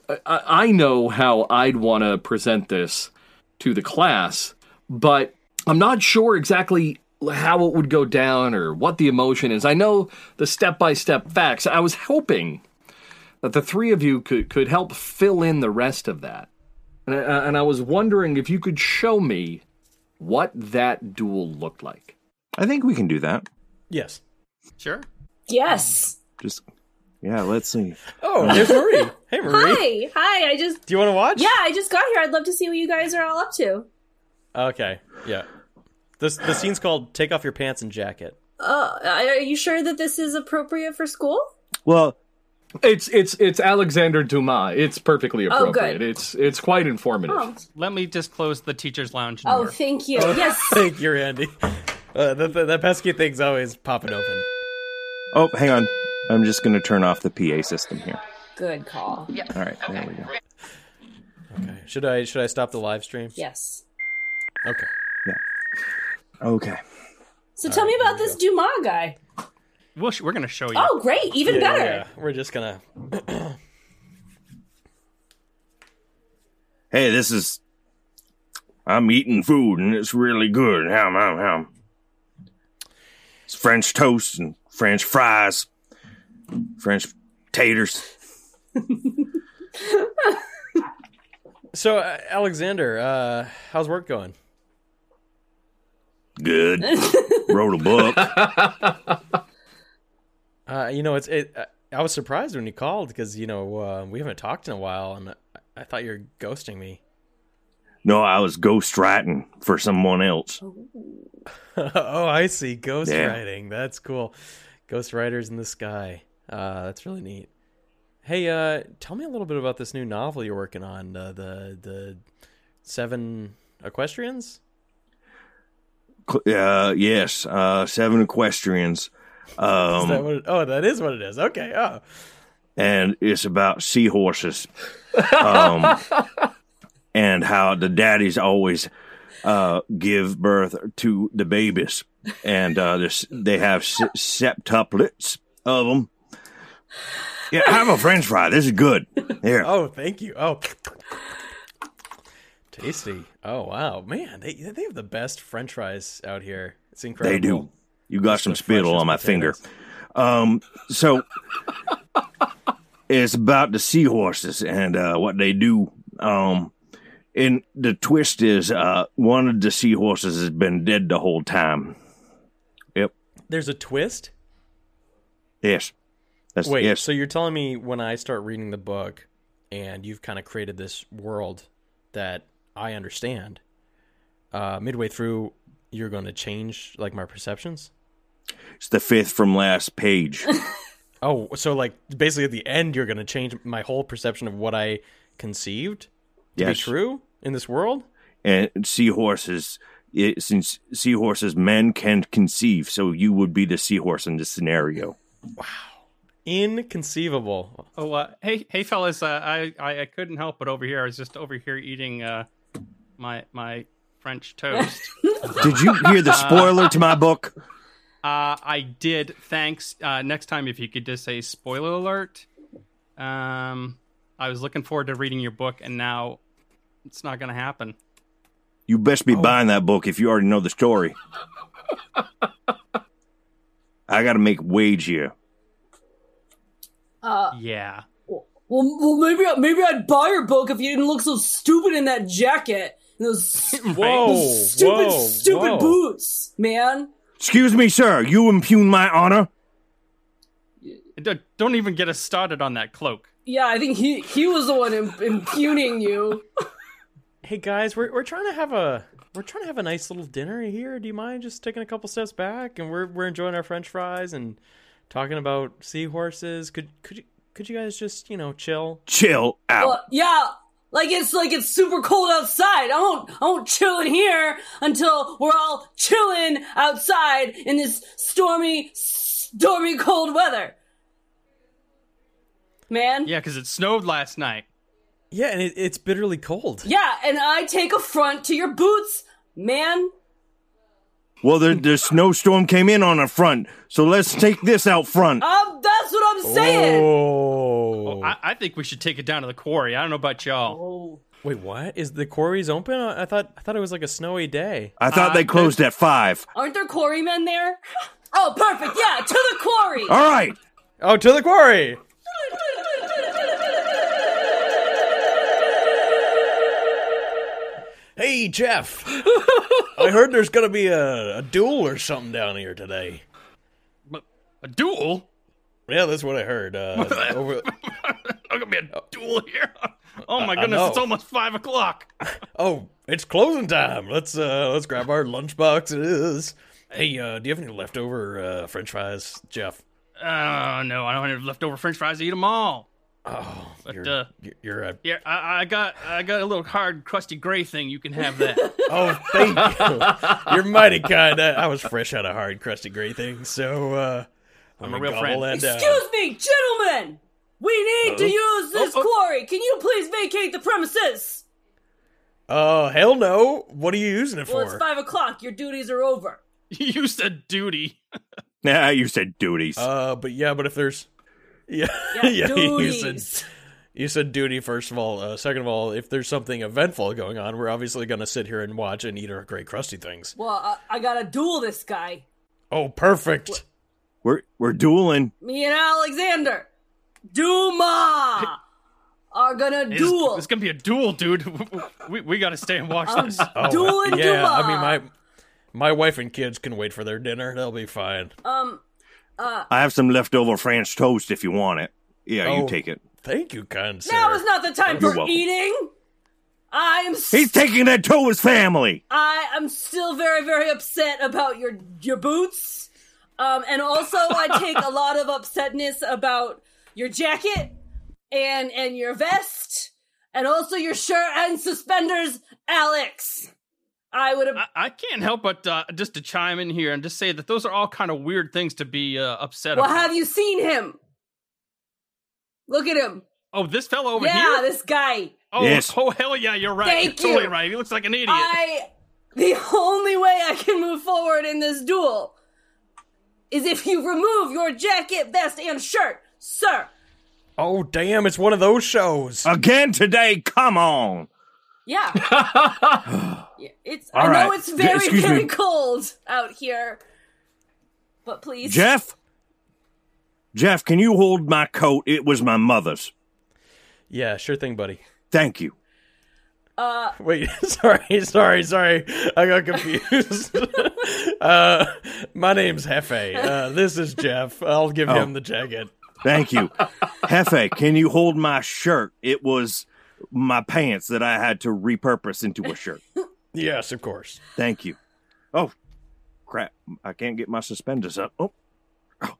I, I know how I'd want to present this to the class, but I'm not sure exactly how it would go down or what the emotion is. I know the step by step facts. I was hoping that the three of you could, could help fill in the rest of that. And I, and I was wondering if you could show me what that duel looked like. I think we can do that. Yes. Sure. Yes. Just yeah, let's see. Oh, there's Marie. Hey, Marie. Hi. Hi. I just Do you want to watch? yeah, I just got here. I'd love to see what you guys are all up to. Okay. Yeah. This the scene's called "Take Off Your Pants and Jacket." Uh, are you sure that this is appropriate for school? Well, It's it's it's Alexander Dumas. It's perfectly Oh, appropriate. good. It's it's quite informative. Oh, Let me just close the teacher's lounge now. oh thank you. Yes. <laughs> Thank you, Andy. Uh, that, that, that pesky thing's always popping open. Oh, hang on. I'm just going to turn off the PA system here. Good call. All right, there we go. Okay. Should I should I stop the live stream? Yes. Okay. Okay. So tell me about this Dumas guy. We'll sh- we're gonna show you. Oh, great! Even Yeah, better. yeah. We're just gonna. <clears throat> Hey, this is. I'm eating food and it's really good. Ham, ham, ham. It's French toast and French fries, French taters. <laughs> So uh, Alexander, uh, how's work going? Good. Wrote a book. <laughs> Uh, you know, it's it. I was surprised when you called because you know uh, we haven't talked in a while, and I, I thought you were ghosting me. No, I was ghostwriting for someone else. oh, <laughs> I see. Ghostwriting. Yeah. That's cool. Ghostwriters in the sky. Uh, that's really neat. Hey, uh, tell me a little bit about this new novel you're working on. Uh, the the seven equestrians. Uh, yes, uh, seven equestrians. Is that Um, what it, oh, that is what it is. Okay. Oh, and it's about seahorses. Um, <laughs> and how the daddies always uh, give birth to the babies. And uh, this, they have se- septuplets of them. Yeah, I have a french fry. This is good. Here. oh, thank you. Oh, tasty. Oh, wow, man, they they have the best French fries out here. It's incredible. They do. You got some spittle on my potatoes. finger. Um, so it's about the seahorses and uh, what they do. Um, and the twist is uh, one of the seahorses has been dead the whole time. Yep. There's a twist. Yes. That's Wait, yes. so you're telling me when I start reading the book and you've kind of created this world that I understand, uh, midway through, you're going to change like my perceptions? It's the fifth from last page. <laughs> Oh, so like basically at the end, you're going to change my whole perception of what I conceived to yes. be true in this world? And seahorses, it, since seahorses, men can't conceive, so you would be the seahorse in this scenario. Wow inconceivable. Oh, uh, hey, hey, fellas! Uh, I, I, I couldn't help but over here. I was just over here eating uh, my my French toast. <laughs> Did you hear the spoiler to my book? uh, I did. Thanks. Uh, next time, if you could just say spoiler alert. Um, I was looking forward to reading your book, and now it's not going to happen. You best be buying that book if you already know the story. I got to make wage here. Uh, Yeah. well, well, maybe maybe I'd buy your book if you didn't look so stupid in that jacket and those, <laughs> Whoa, those stupid whoa, stupid whoa. boots, man. Excuse me, sir. You impugn my honor. Don't even get us started on that cloak. Yeah, I think he he was the one im- impugning you. <laughs> Hey guys, we're we're trying to have a we're trying to have a nice little dinner here. Do you mind just taking a couple steps back and we're we're enjoying our French fries and talking about seahorses? Could could you could you guys just you know chill? Chill out. Well, yeah, like it's like it's super cold outside. I won't I won't chill in here until we're all chilling outside in this stormy stormy cold weather. Man. Yeah, because it snowed last night. Yeah, and it, it's bitterly cold. Yeah, and I take affront to your boots, man. Well, the, the snowstorm came in on the front, so let's take this out front. Um, that's what I'm saying. Oh, I, I think we should take it down to the quarry. I don't know about y'all. Oh. wait, what? Is the quarries open? I I thought I thought it was like a snowy day. I thought Uh, they closed at five. Aren't there quarrymen there? <laughs> Oh, perfect. Yeah, to the quarry. All right. Oh, to the quarry. Hey, Jeff. I heard there's gonna be a, a duel or something down here today. But a duel? Yeah, that's what I heard. Uh, <laughs> over, There's gonna be a duel here. Oh my goodness! It's almost five o'clock. <laughs> oh, it's closing time. Let's uh, let's grab our lunch boxes. Hey, uh, do you have any leftover uh, French fries, Jeff? Oh no, I don't have any leftover French fries. I eat them all. Oh, But, you're, uh, you're- you're a Yeah, I, I got I got a little hard, crusty gray thing. You can have that. <laughs> oh, thank you. You're mighty kind. I, I was fresh out of hard, crusty gray things, so uh, I'm let a real friend. that. Excuse me, gentlemen! We need to use this Oh, oh. quarry. Can you please vacate the premises? Oh hell no! What are you using it for? Well, it's five o'clock. Your duties are over. <laughs> you said duty. <laughs> Nah, you said duties. Uh, but yeah, but if there's yeah, Yeah, <laughs> yeah, you said you said duty first of all. Uh, second of all, if there's something eventful going on, we're obviously gonna sit here and watch and eat our great crusty things. Well, I, I gotta duel this guy. Oh, perfect. we're we're dueling. Me and Alexander, Duma, are gonna It's, duel. it's gonna be a duel, dude. <laughs> We we gotta stay and watch this. <laughs> Oh, dueling yeah, Duma. I mean my my wife and kids can wait for their dinner. They'll be fine. um, I have some leftover French toast if you want it. Yeah, Oh. you take it. Thank you, kind sir. now is not the time You're for welcome. eating. I am. s- He's taking that to his family. I am still very, very upset about your your boots. Um, and also I take a lot of upsetness about your jacket and and your vest and also your shirt and suspenders, Alex. I would have. I, I can't help but uh, just to chime in here and just say that those are all kind of weird things to be uh, upset Well, about. have you seen him? Look at him. oh, this fellow over yeah, here. Yeah, this guy. Oh, Yes. oh, hell yeah, you're right. Thank you're totally right. He looks like an idiot. I. The only way I can move forward in this duel is if you remove your jacket, vest, and shirt, sir. oh damn! It's one of those shows. Again today, come on. Yeah. <laughs> Yeah, it's. All I know it's very, excuse very me. cold out here. But please, Jeff? Jeff, can you hold my coat? It was my mother's. Yeah, sure thing, buddy. Thank you. Uh, Wait, <laughs> sorry, sorry, sorry. I got confused. <laughs> uh, my name's Hefe. Uh, this is Jeff. I'll give Oh. him the jacket. Thank you. Hefe, can you hold my shirt? It was my pants that I had to repurpose into a shirt. <laughs> Yes, of course. Thank you. Oh, crap. I can't get my suspenders up. Oh. oh.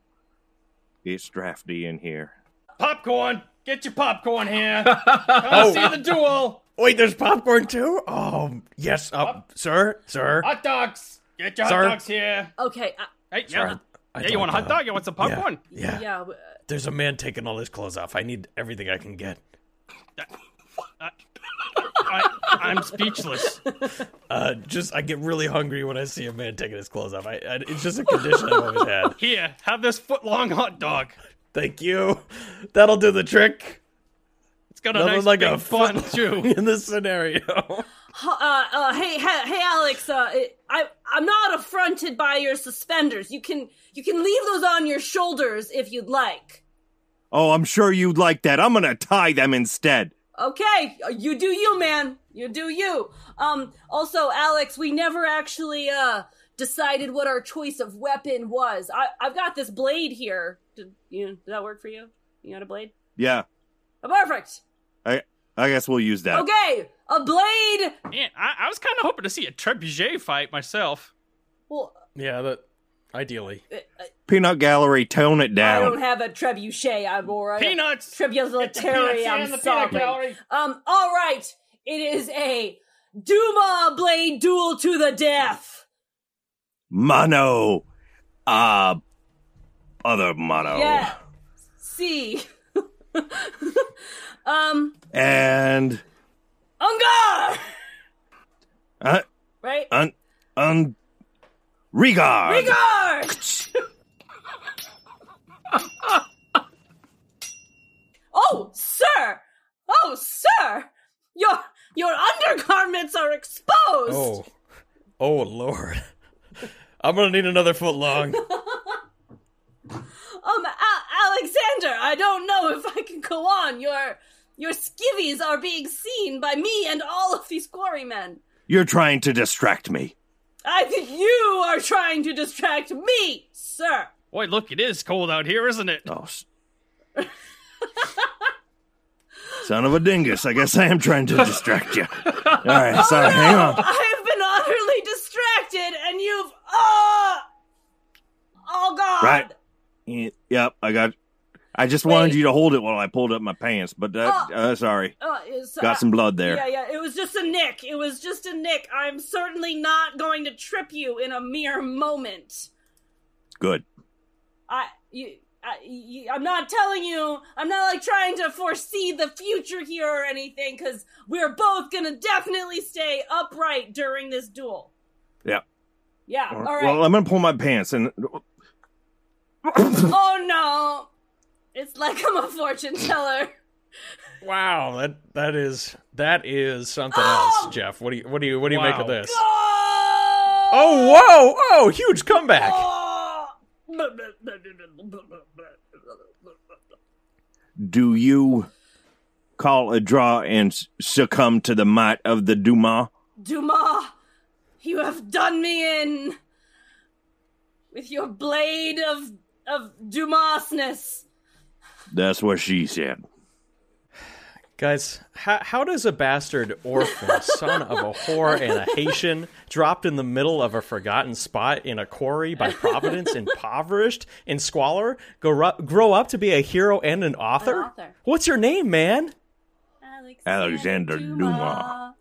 It's drafty in here. popcorn. Get your popcorn here. <laughs> Come see the duel. Wait, there's popcorn too? Oh, yes, uh, sir, sir. Hot dogs. Get your Sir. hot dogs here. okay. Uh, Hey, Sorry. yeah. I Yeah, you want a hot uh, dog? You want some popcorn? Yeah, yeah. uh, There's a man taking all his clothes off. I need everything I can get. I, I'm speechless. Uh, just I get really hungry when I see a man taking his clothes off. I, I it's just a condition I've always had. <laughs> Here, have this foot long hot dog. Thank you. That'll do the trick. It's got a Nothing nice like big a fun foot too. <laughs> in this scenario. uh, uh, hey, hey, hey, Alex. Uh, I, I'm not affronted by your suspenders. You can, you can leave those on your shoulders if you'd like. Oh, I'm sure you'd like that. I'm going to tie them instead. Okay, you do you, man. You do you. Um. Also, Alex, we never actually uh decided what our choice of weapon was. I, I've got this blade here. Did you? Did that work for you? You got a blade? Yeah, Oh, perfect. I I guess we'll use that. Okay, a blade. Man, I, I was kind of hoping to see a trebuchet fight myself. Well, yeah, that ideally. uh, uh, Peanut Gallery, tone it down. I don't have a trebuchet. I'm alright. Peanuts. Trebulatory. peanuts I'm the peanut sorry. gallery. Um. All right. It is a Duma blade duel to the death. Mono. Uh, other mono. Yeah. See. <laughs> um. And, Ungar. uh, Right. un, un, regard. Regard. <laughs> oh, sir. Oh, sir. Your your undergarments are exposed. Oh, oh Lord. I'm gonna need another foot long. <laughs> Um, Alexander, I don't know if I can go on. Your your skivvies are being seen by me and all of these quarrymen. You're trying to distract me. I think you are trying to distract me, sir. Boy, look, it is cold out here, isn't it? Oh. s- <laughs> Son of a dingus. I guess I am trying to distract you. All right, <laughs> oh, sorry. Hang on. I have been utterly distracted, and you've oh, oh God. Right. Yep, I got. I just wanted you to hold it while I pulled up my pants, but that, Oh. uh, sorry, Uh, got some blood there. Yeah, yeah. It was just a nick. It was just a nick. I'm certainly not going to trip you in a mere moment. Good. I you. I, I'm not telling you. I'm not like trying to foresee the future here or anything, because we're both gonna definitely stay upright during this duel. Yeah. Yeah. All right. Well, I'm gonna pull my pants and oh no! It's like I'm a fortune teller. Wow, that that is that is something Oh! else, Jeff. What do you what do you what do you make of this? Oh! Oh, whoa, oh, huge comeback. do you call a draw and succumb to the might of the Duma? Dumas, you have done me in with your blade of of Dumasness. That's what she said. Guys, how, how does a bastard orphan, son of a whore and a Haitian, dropped in the middle of a forgotten spot in a quarry by Providence, impoverished in squalor, go ru- grow up to be a hero and an author? An author. What's your name, man? Alexander Dumas.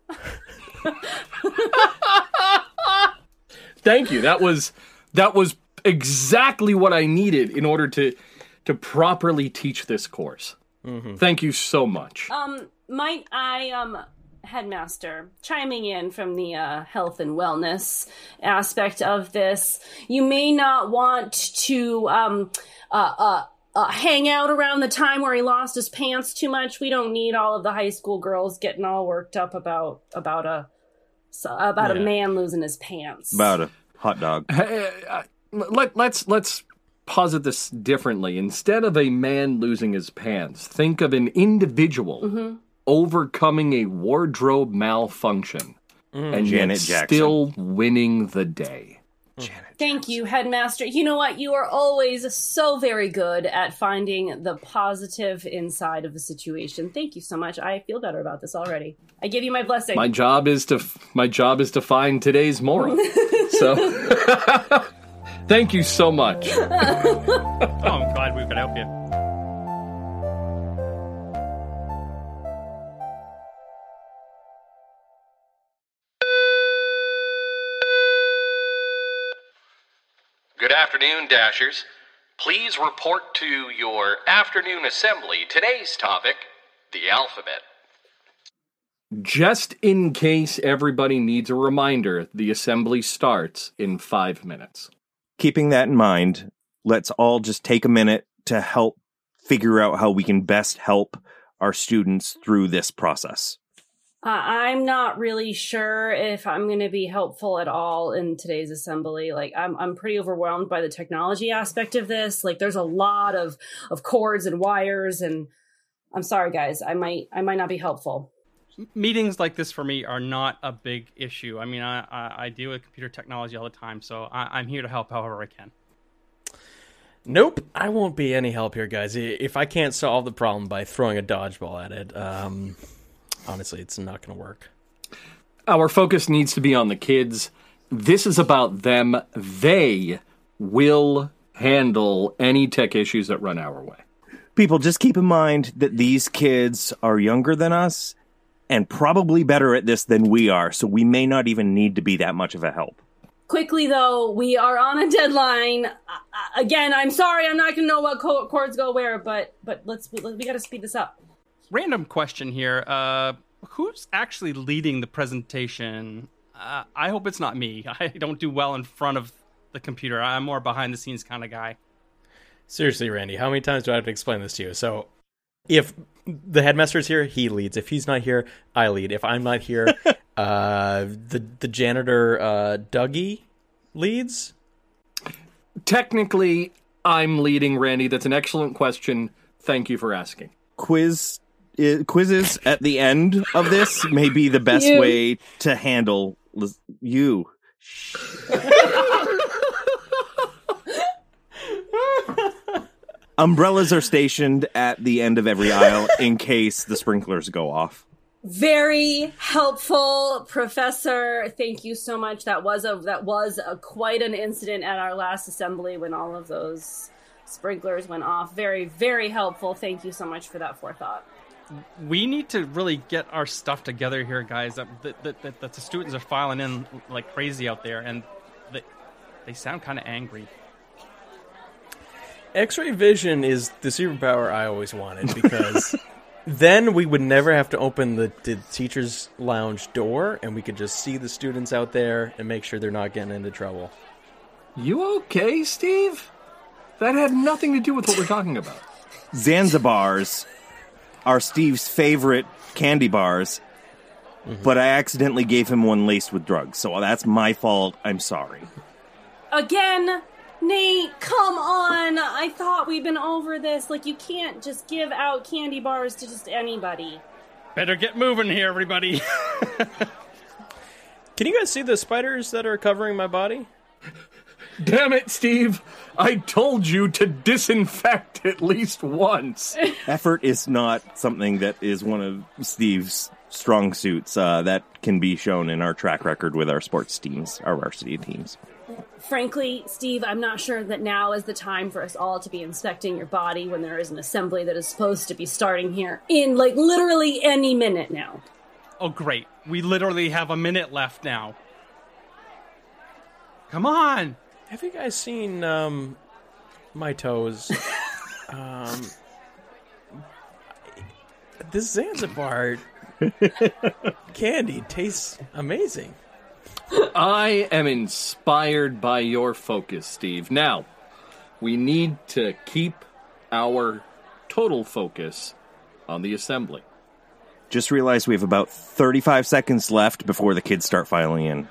Thank you. That was that was exactly what I needed in order to to properly teach this course. Thank you so much. Um, might I, um, headmaster, chiming in from the uh, health and wellness aspect of this, you may not want to um, uh, uh, uh, hang out around the time where he lost his pants too much. We don't need all of the high school girls getting all worked up about about a so- about a man losing his pants. About a hot dog. Hey, uh, let, let's let's posit this differently. Instead of a man losing his pants, think of an individual mm-hmm. overcoming a wardrobe malfunction mm. and Janet yet Jackson. still winning the day. Mm. Janet Thank you, headmaster. You know what? You are always so very good at finding the positive inside of a situation. Thank you so much. I feel better about this already. I give you my blessing. My job is to my job is to find today's moral. <laughs> so <laughs> thank you so much. <laughs> Oh, I'm glad we could help you. Good afternoon, Dashers. Please report to your afternoon assembly. Today's topic the alphabet. Just in case everybody needs a reminder, the assembly starts in 5 minutes. Keeping that in mind, let's all just take a minute to help figure out how we can best help our students through this process. Uh, I'm not really sure if I'm going to be helpful at all in today's assembly. Like, I'm I'm pretty overwhelmed by the technology aspect of this. Like, there's a lot of of cords and wires, and I'm sorry, guys. I might I might not be helpful. Meetings like this for me are not a big issue. I mean, I, I, I deal with computer technology all the time, so I, I'm here to help however I can. Nope, I won't be any help here, guys. If I can't solve the problem by throwing a dodgeball at it, um, honestly, it's not going to work. Our focus needs to be on the kids. This is about them. They will handle any tech issues that run our way. People, just keep in mind that these kids are younger than us and probably better at this than we are, so we may not even need to be that much of a help. Quickly though, we are on a deadline. Uh, uh, again, I'm sorry, I'm not going to know what co- cords go where, but but let's we, we got to speed this up. Random question here. Uh, who's actually leading the presentation? Uh, I hope it's not me. <laughs> I don't do well in front of the computer. I'm more behind the scenes kind of guy. Seriously, Randy, how many times do I have to explain this to you? So, if the headmaster's here, he leads. If he's not here, I lead. If I'm not here, <laughs> uh, the the janitor uh, Dougie leads. Technically, I'm leading, Randy. That's an excellent question. Thank you for asking. Quiz i- quizzes at the end of this may be the best You. way to handle lis- you. <laughs> Umbrellas are stationed at the end of every aisle <laughs> in case the sprinklers go off. Very helpful, Professor. Thank you so much. That was a that was a, quite an incident at our last assembly when all of those sprinklers went off. Very, very helpful. Thank you so much for that forethought. We need to really get our stuff together here, guys. That, that, that, that, that the students are filing in like crazy out there, and they, they sound kind of angry. X-ray vision is the superpower I always wanted because <laughs> then we would never have to open the, the teacher's lounge door, and we could just see the students out there and make sure they're not getting into trouble. You okay, Steve? That had nothing to do with what we're talking about. <laughs> Zanzibars are Steve's favorite candy bars, mm-hmm. but I accidentally gave him one laced with drugs, so that's my fault. I'm sorry. Again, Nate, come on. I thought we'd been over this. Like, you can't just give out candy bars to just anybody. Better get moving here, everybody. <laughs> Can you guys see the spiders that are covering my body? Damn it, Steve! I told you to disinfect at least once. <laughs> Effort is not something that is one of Steve's strong suits. Uh, that can be shown in our track record with our sports teams, our varsity teams. Frankly, Steve, I'm not sure that now is the time for us all to be inspecting your body when there is an assembly that is supposed to be starting here in, like, literally any minute now. oh, great. We literally have a minute left now. Come on. Have you guys seen um, my toes? <laughs> um, this Zanzibar <laughs> candy tastes amazing. I am inspired by your focus, Steve. Now, we need to keep our total focus on the assembly. Just realized we have about 35 seconds left before the kids start filing in.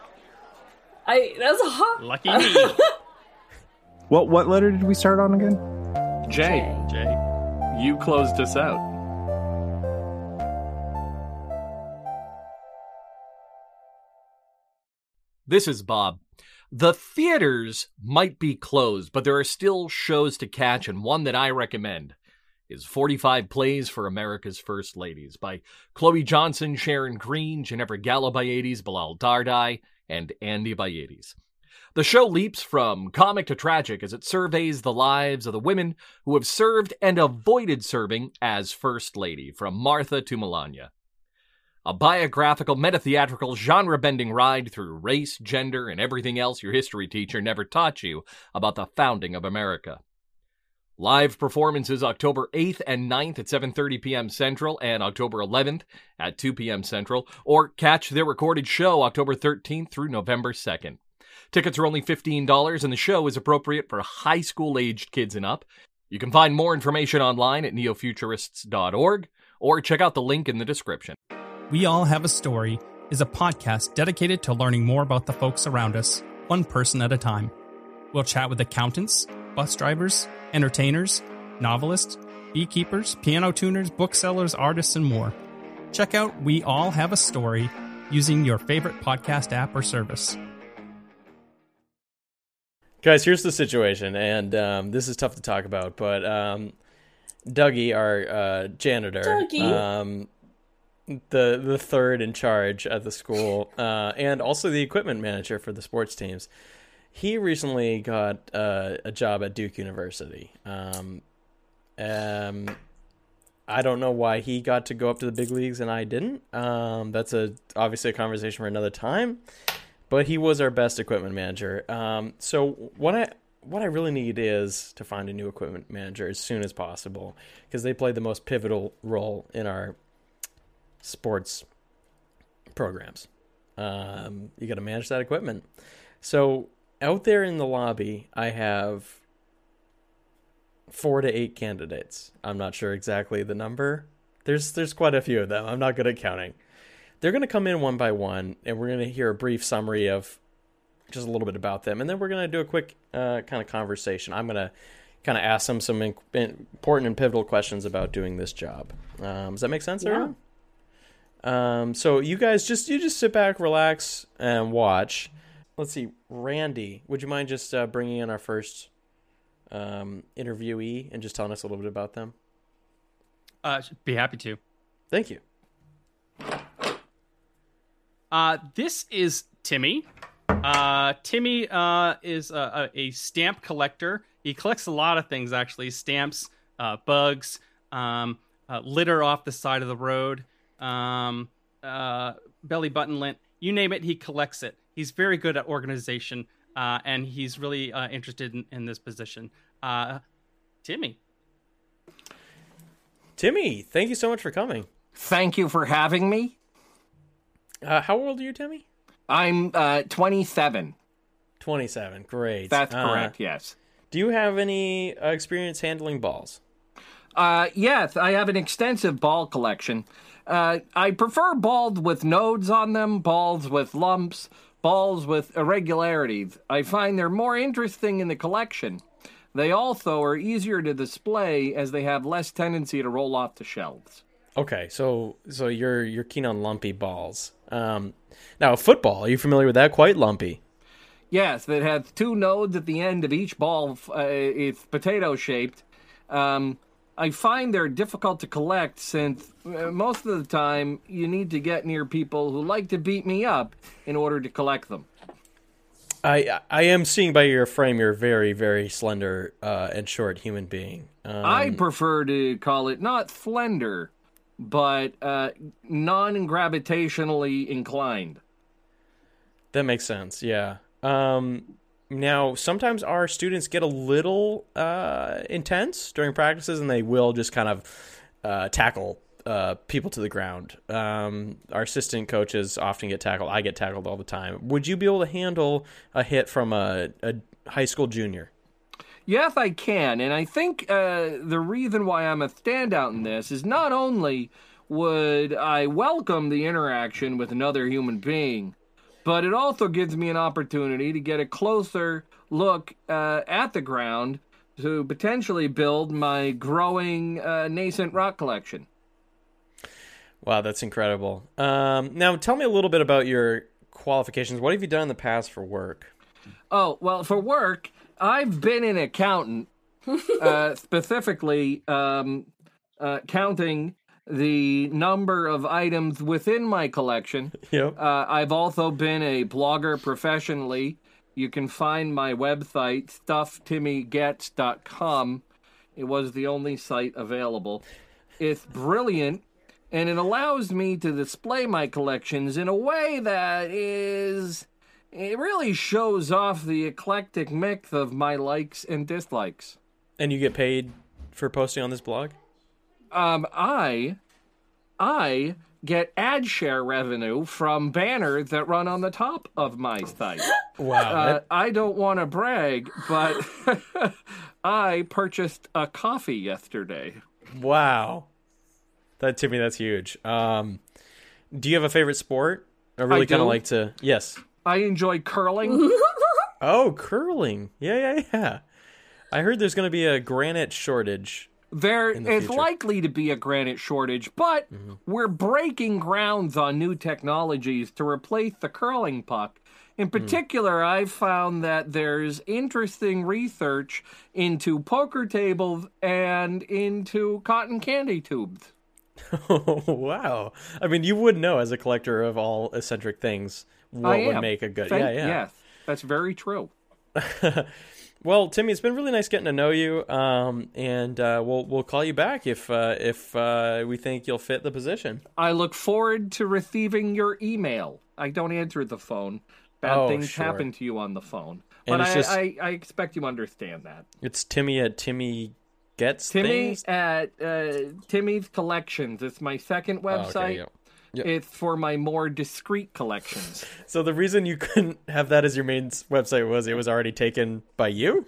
I that's a hot. Lucky me. <laughs> What what letter did we start on again? Jay, Jay. you closed us out. This is Bob. The theaters might be closed, but there are still shows to catch, and one that I recommend is 45 Plays for America's First Ladies by Chloe Johnston, Sharon Greene, Genevra Gallo-Bayiates, Bilal Dardai, and Andy Bayiates. The show leaps from comic to tragic as it surveys the lives of the women who have served and avoided serving as First Lady, from Martha to Melania a biographical, metatheatrical, genre bending ride through race, gender, and everything else your history teacher never taught you about the founding of America. Live performances October 8th and 9th at 7:30 p.m. Central and October 11th at 2 p.m. Central or catch their recorded show October 13th through November 2nd. Tickets are only $15 and the show is appropriate for high school aged kids and up. You can find more information online at neofuturists.org or check out the link in the description. We All Have a Story is a podcast dedicated to learning more about the folks around us, one person at a time. We'll chat with accountants, bus drivers, entertainers, novelists, beekeepers, piano tuners, booksellers, artists, and more. Check out We All Have a Story using your favorite podcast app or service. Guys, here's the situation, and um, this is tough to talk about, but um, Dougie, our uh, janitor, Dougie. um, the the third in charge at the school, uh, and also the equipment manager for the sports teams, he recently got uh, a job at Duke University. Um, um, I don't know why he got to go up to the big leagues and I didn't. Um, that's a obviously a conversation for another time. But he was our best equipment manager. Um, so what I what I really need is to find a new equipment manager as soon as possible because they play the most pivotal role in our sports programs. Um, you got to manage that equipment. So out there in the lobby, I have four to eight candidates. I'm not sure exactly the number. There's there's quite a few of them. I'm not good at counting. They're going to come in one by one, and we're going to hear a brief summary of just a little bit about them, and then we're going to do a quick uh, kind of conversation. I'm going to kind of ask them some in- important and pivotal questions about doing this job. Um, does that make sense, Yeah. everyone? Um, so you guys just you just sit back, relax, and watch. Let's see, Randy, would you mind just uh, bringing in our first um, interviewee and just telling us a little bit about them? Uh, be happy to. Thank you. Uh, this is Timmy. Uh, Timmy uh, is a, a, stamp collector. He collects a lot of things, actually stamps, uh, bugs, um, uh, litter off the side of the road, um, uh, belly button lint you name it, he collects it. He's very good at organization, uh, and he's really uh, interested in, in, this position. Uh, Timmy. Timmy, thank you so much for coming. Thank you for having me. Uh, how old are you, Timmy? I'm uh, 27. 27. Great. That's Uh, correct, yes. Do you have any uh, experience handling balls? Uh, yes, I have an extensive ball collection. Uh, I prefer balls with nodes on them, balls with lumps, balls with irregularities. I find they're more interesting in the collection. They also are easier to display as they have less tendency to roll off the shelves. Okay, so so you're you're keen on lumpy balls. Um, now football, are you familiar with that? Quite lumpy. Yes, that has two nodes at the end of each ball. Uh, it's potato shaped. Um, I find they're difficult to collect since uh, most of the time you need to get near people who like to beat me up in order to collect them. I I am seeing by your frame you're a very very slender uh, and short human being. Um, I prefer to call it not slender, but uh, non gravitationally inclined. that makes sense. Yeah. Um, now sometimes our students get a little uh, intense during practices, and they will just kind of uh, tackle uh, people to the ground. Um, our assistant coaches often get tackled. I get tackled all the time. Would you be able to handle a hit from a, a high school junior? Yes, I can, and I think uh, the reason why I'm a standout in this is not only would I welcome the interaction with another human being, but it also gives me an opportunity to get a closer look uh, at the ground to potentially build my growing uh, nascent rock collection. Wow, that's incredible. Um, now, tell me a little bit about your qualifications. What have you done in the past for work? Oh, well, for work, I've been an accountant, <laughs> uh, specifically um, uh, counting the number of items within my collection. <laughs> Yep. Uh, I've also been a blogger professionally. You can find my website, stufftimmygets.com. It was the only site available. It's brilliant, and it allows me to display my collections in a way that is. It really shows off the eclectic mix of my likes and dislikes. And you get paid for posting on this blog? Um, I, I get ad share revenue from banners that run on the top of my site. <laughs> Wow. Uh, that- I don't want to brag, but <laughs> I purchased a coffee yesterday. wow. That to me, that's huge. Um, do you have a favorite sport? I really kind of like to. Yes. I enjoy curling. <laughs> Oh, curling. Yeah, yeah, yeah. I heard there's going to be a granite shortage. There the is future. likely to be a granite shortage, but mm-hmm. we're breaking grounds on new technologies to replace the curling puck. In hmm. particular, I've found that there's interesting research into poker tables and into cotton candy tubes. <laughs> wow. I mean, you would know as a collector of all eccentric things what would make a good. Thank- yeah, yeah. Yes, that's very true. <laughs> Well, Timmy, it's been really nice getting to know you. Um, and uh, we'll we'll call you back if uh, if uh, we think you'll fit the position. I look forward to receiving your email. I don't answer the phone. Bad Oh, things sure. happen to you on the phone. And But I, just- I, I expect you understand that. It's Timmy at Timmy gets Timmy things. at uh, Timmy's Collections. It's my second Oh, website. okay, Yeah. It's for my more discreet collections. So the reason you couldn't have that as your main website was it was already taken by you.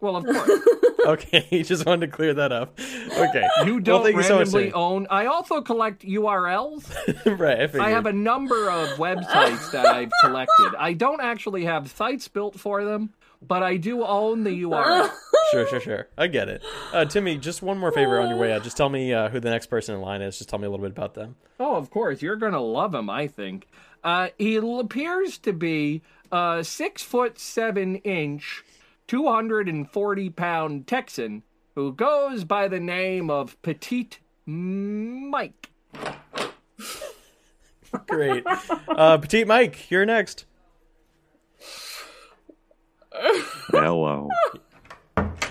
well, of course, <laughs> Okay, <laughs> he just wanted to clear that up. Okay, you don't thank you so randomly own. I also collect URLs. <laughs> right, I. I have a number of websites that I've collected. I don't actually have sites built for them, but I do own the URL. <laughs> <laughs> Sure, sure, sure. I get it. Uh, Timmy, just one more favor on your way out. Just tell me uh, who the next person in line is. Just tell me a little bit about them. Oh, of course. You're going to love him, I think. Uh, he appears to be a six foot seven inch, 240 pound Texan who goes by the name of Petite Mike. Great. Uh, Petite Mike, you're next. Hello.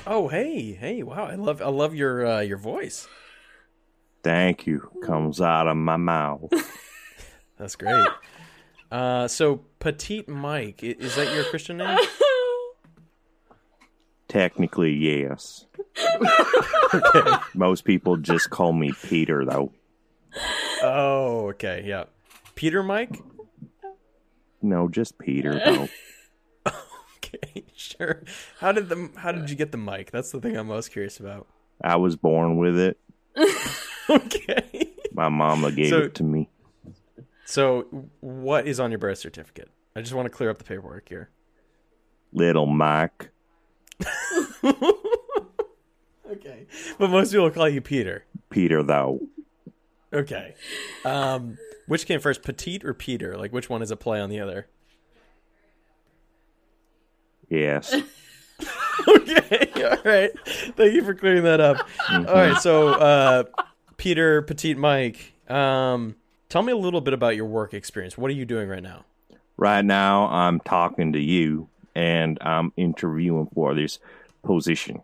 Oh, hey, hey! Wow, I love I love your uh, your voice. Thank you. Comes out of my mouth. <laughs> That's great. Uh, so Petite Mike, i- is that your Christian name? Technically, yes. Okay. Most people just call me Peter, though. Oh, okay, yeah. Peter Mike. No, just Peter, though. Okay, <laughs> sure. How did the how did you get the mic? That's the thing I'm most curious about. I was born with it. <laughs> Okay. My mama gave So- it to me. So, what is on your birth certificate? I just want to clear up the paperwork here. Little Mike. <laughs> Okay. But most people call you Peter. Peter, though. Okay. Um, which came first, Petite or Peter? Like, which one is a play on the other? Yes. <laughs> okay. All right. Thank you for clearing that up. All right. So, uh, Peter, Petite Mike, um, tell me a little bit about your work experience. What are you doing right now? right now, I'm talking to you, and I'm interviewing for this position.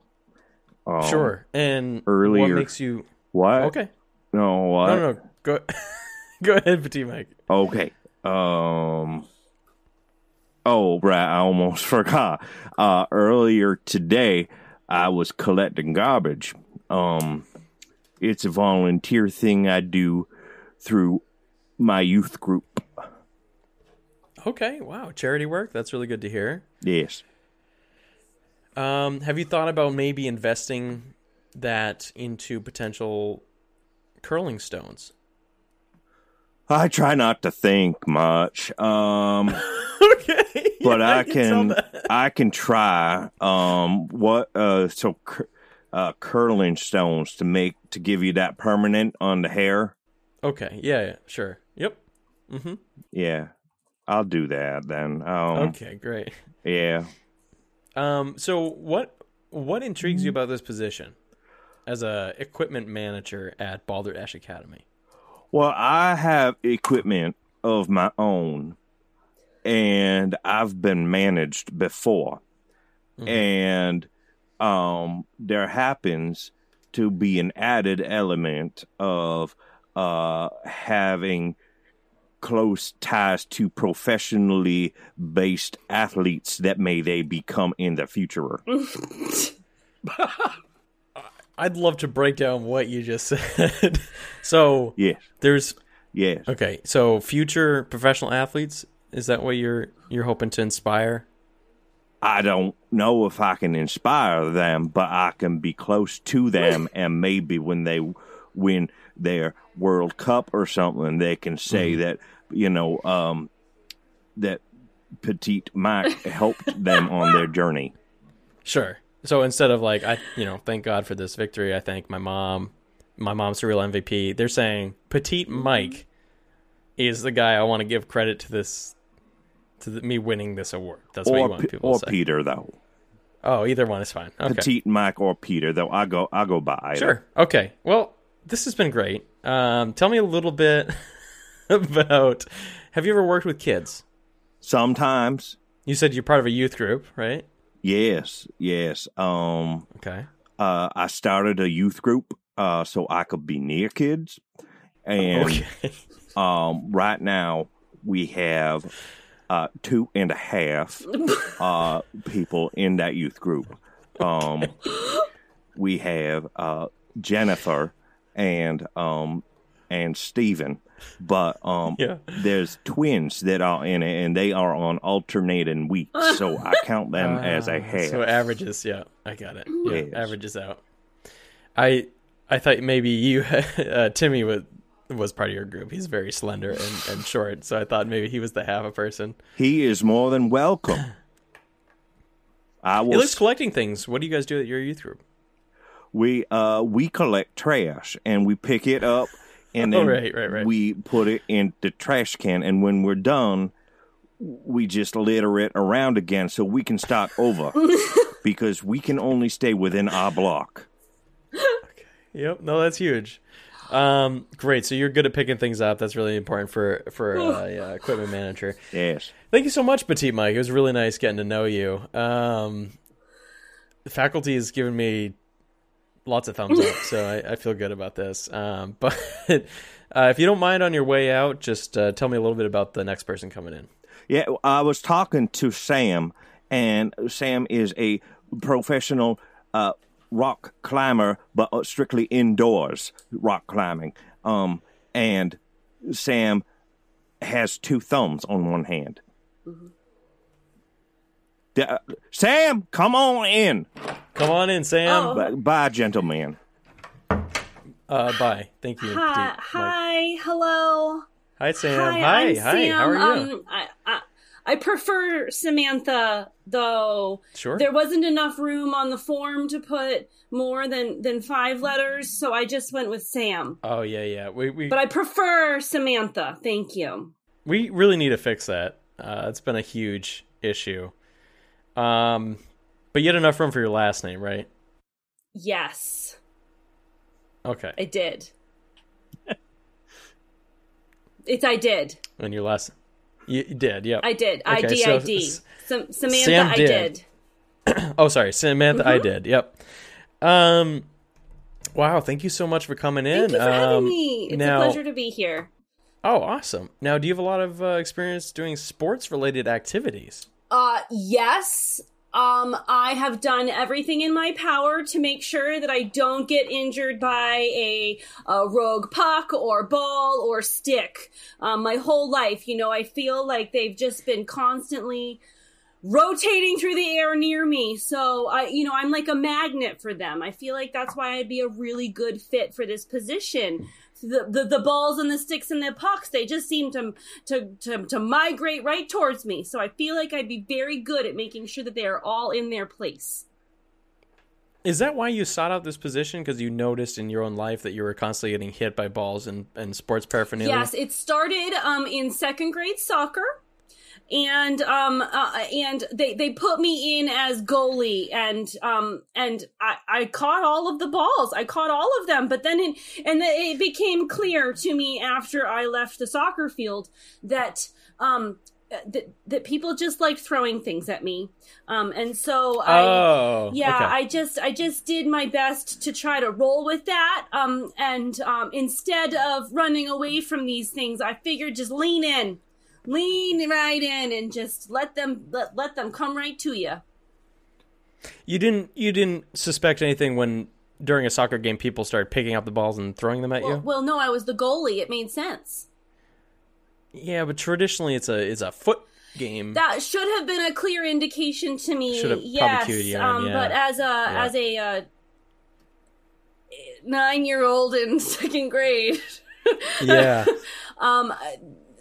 Um, sure. And what earlier- makes you. What? Okay. No, what? No, no, no. Go, <laughs> go ahead, Petite Mike. Okay. Um. Oh, right. I almost <laughs> forgot. Uh, earlier today, I was collecting garbage. Um, it's a volunteer thing I do through my youth group. Okay. Wow. Charity work. That's really good to hear. Yes. Um, have you thought about maybe investing that into potential curling stones? I try not to think much. Um. <laughs> okay. but Yeah, <laughs> I tell can that. I can try um what uh so cur- uh curling stones to make to give you that permanent on the hair. Okay. Yeah. Yeah. Sure. Yep. Mm-hmm. Yeah. I'll do that then. Um Okay. Great. yeah. Um. So what what intrigues you about this position as a equipment manager at Balderdash Academy? Well, I have equipment of my own and I've been managed before. And um there happens to be an added element of uh having close ties to professionally based athletes that may they become in the future. <laughs> <laughs> I'd love to break down what you just <laughs> said. so yes. there's Yes. okay. So future professional athletes is that what you're you're hoping to inspire? I don't know if I can inspire them, but I can be close to them, <laughs> and maybe when they win their World Cup or something, they can say that you know um, that Petite Mike helped them on their journey. Sure. So instead of like I, you know, thank God for this victory. I thank my mom. My mom's the real MVP. They're saying Petite Mike is the guy I want to give credit to this, to the, me winning this award. That's what you want Pe- people or to say. Or Peter though, Oh, either one is fine. Okay. Petite Mike or Peter though. I go I go by either. Sure. Okay. Well, this has been great. Um, tell me a little bit <laughs> about. Have you ever worked with kids? Sometimes, You said you're part of a youth group, right? Yes, yes. Um, Okay. uh, I started a youth group uh, so I could be near kids, and Okay. <laughs> um, right now we have uh, two and a half uh, people in that youth group. Um, we have uh, Jennifer and um, and Stephen, but um, Yeah. there's twins that are in it, and they are on alternating weeks, so I <laughs> count them as a half. So averages, yeah, I got it. Yeah, Yes. averages out. I I thought maybe you, <laughs> uh, Timmy was was part of your group. He's very slender and, and short, so I thought maybe he was the half a person. he is more than welcome. <laughs> I He will. likes collecting things. What do you guys do at your youth group? we uh we collect trash and we pick it up and <laughs> Oh, then right, right, right. we put it in the trash can and when we're done we just litter it around again so we can start over <laughs> because we can only stay within our block Okay. Yep. No, that's huge. Um, great. So you're good at picking things up. That's really important for for uh, yeah, equipment manager. Yes. Thank you so much, Petite Mike. It was really nice getting to know you. Um, the faculty has given me lots of thumbs up, so I, I feel good about this. Um, <laughs> but uh, if you don't mind, on your way out, just uh, tell me a little bit about the next person coming in. Yeah, I was talking to Sam, and Sam is a professional uh, rock climber, but uh, strictly indoors rock climbing. Um, and Sam has two thumbs on one hand. D- uh, Sam, come on in. Come on in, Sam. Oh. B- Bye, gentlemen. Uh, bye. Thank you. Hi, Petite Mike. hi, hello. Hi, Sam. Hi, Hi. Hi. Sam. How are you? Um, I, I, I prefer Samantha, though. Sure. There wasn't enough room on the form to put more than than five letters, so I just went with Sam. oh yeah, yeah. We we But I prefer Samantha. Thank you. we really need to fix that. Uh, it's been a huge issue. Um, but you had enough room for your last name, right? Yes, Okay. I did. it's I did. And your last, you, you did, yep. I did. I D I D. Samantha, Sam I did. did. <clears throat> oh, sorry, Samantha. Mm-hmm. I did. Yep. Um, wow. Thank you so much for coming in. Thank you for having Um, me. It's now- a pleasure to be here. Oh, awesome. Now, do you have a lot of uh, experience doing sports-related activities? Uh, yes. Um, I have done everything in my power to make sure that I don't get injured by a, a rogue puck or ball or stick. Um, my whole life, you know, I feel like they've just been constantly rotating through the air near me. So I, you know, I'm like a magnet for them. I feel like that's why I'd be a really good fit for this position. The, the, the balls and the sticks and the pucks, they just seem to, to, to, to migrate right towards me. So I feel like I'd be very good at making sure that they are all in their place. Is that why you sought out this position? Because you noticed in your own life that you were constantly getting hit by balls and, and sports paraphernalia? Yes, it started um, in second grade soccer. And um uh, and they they put me in as goalie and um and I, I caught all of the balls. I caught all of them. But then it, and then it became clear to me after I left the soccer field that um that, that people just like throwing things at me. Um and so I Oh, yeah okay. i just i just did my best to try to roll with that. Um and um instead of running away from these things i figured just lean in lean right in and just let them let, let them come right to you You didn't you didn't suspect anything when during a soccer game people started picking up the balls and throwing them at well, you? well no i was the goalie it made sense Yeah, but traditionally it's a it's a foot game. that should have been a clear indication to me Should have probably yes cued you in, um yeah. but as a as a uh, nine year old in <laughs> second grade yeah. <laughs> um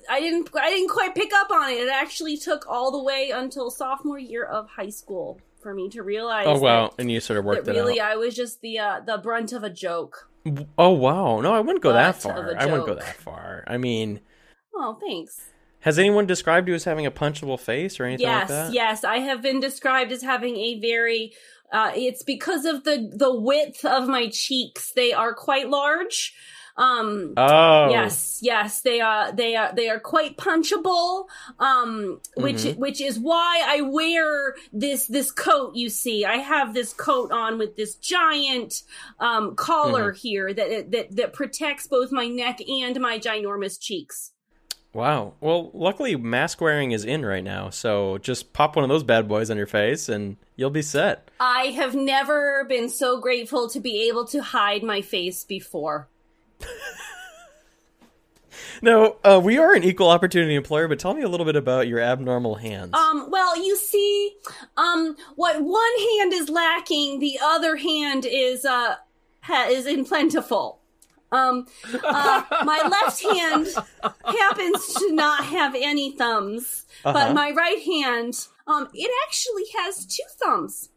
I- didn't I didn't quite pick up on it. It actually took all the way until sophomore year of high school for me to realize Oh wow, that, and you sort of that worked it really out. I was just the uh, the brunt of a joke. Oh wow, no, I wouldn't go that far. I wouldn't go that far. I mean, Oh, thanks. has anyone described you as having a punchable face or anything yes, like that? yes, yes. I have been described as having a very uh, it's because of the the width of my cheeks. They are quite large. Um Oh, Yes, yes, they are. They are. They are quite punchable. Um, which Mm-hmm. which is why I wear this this coat. You see, I have this coat on with this giant um, collar Mm-hmm. here that that that protects both my neck and my ginormous cheeks. Wow. Well, luckily mask wearing is in right now, so just pop one of those bad boys on your face and you'll be set. I have never been so grateful to be able to hide my face before. <laughs> No, uh, we are an equal opportunity employer, but tell me a little bit about your abnormal hands. Um, well, you see, um, what one hand is lacking, the other hand is uh is in plentiful. Um, uh, my left hand happens to not have any thumbs, Uh-huh. but my right hand, um, it actually has two thumbs.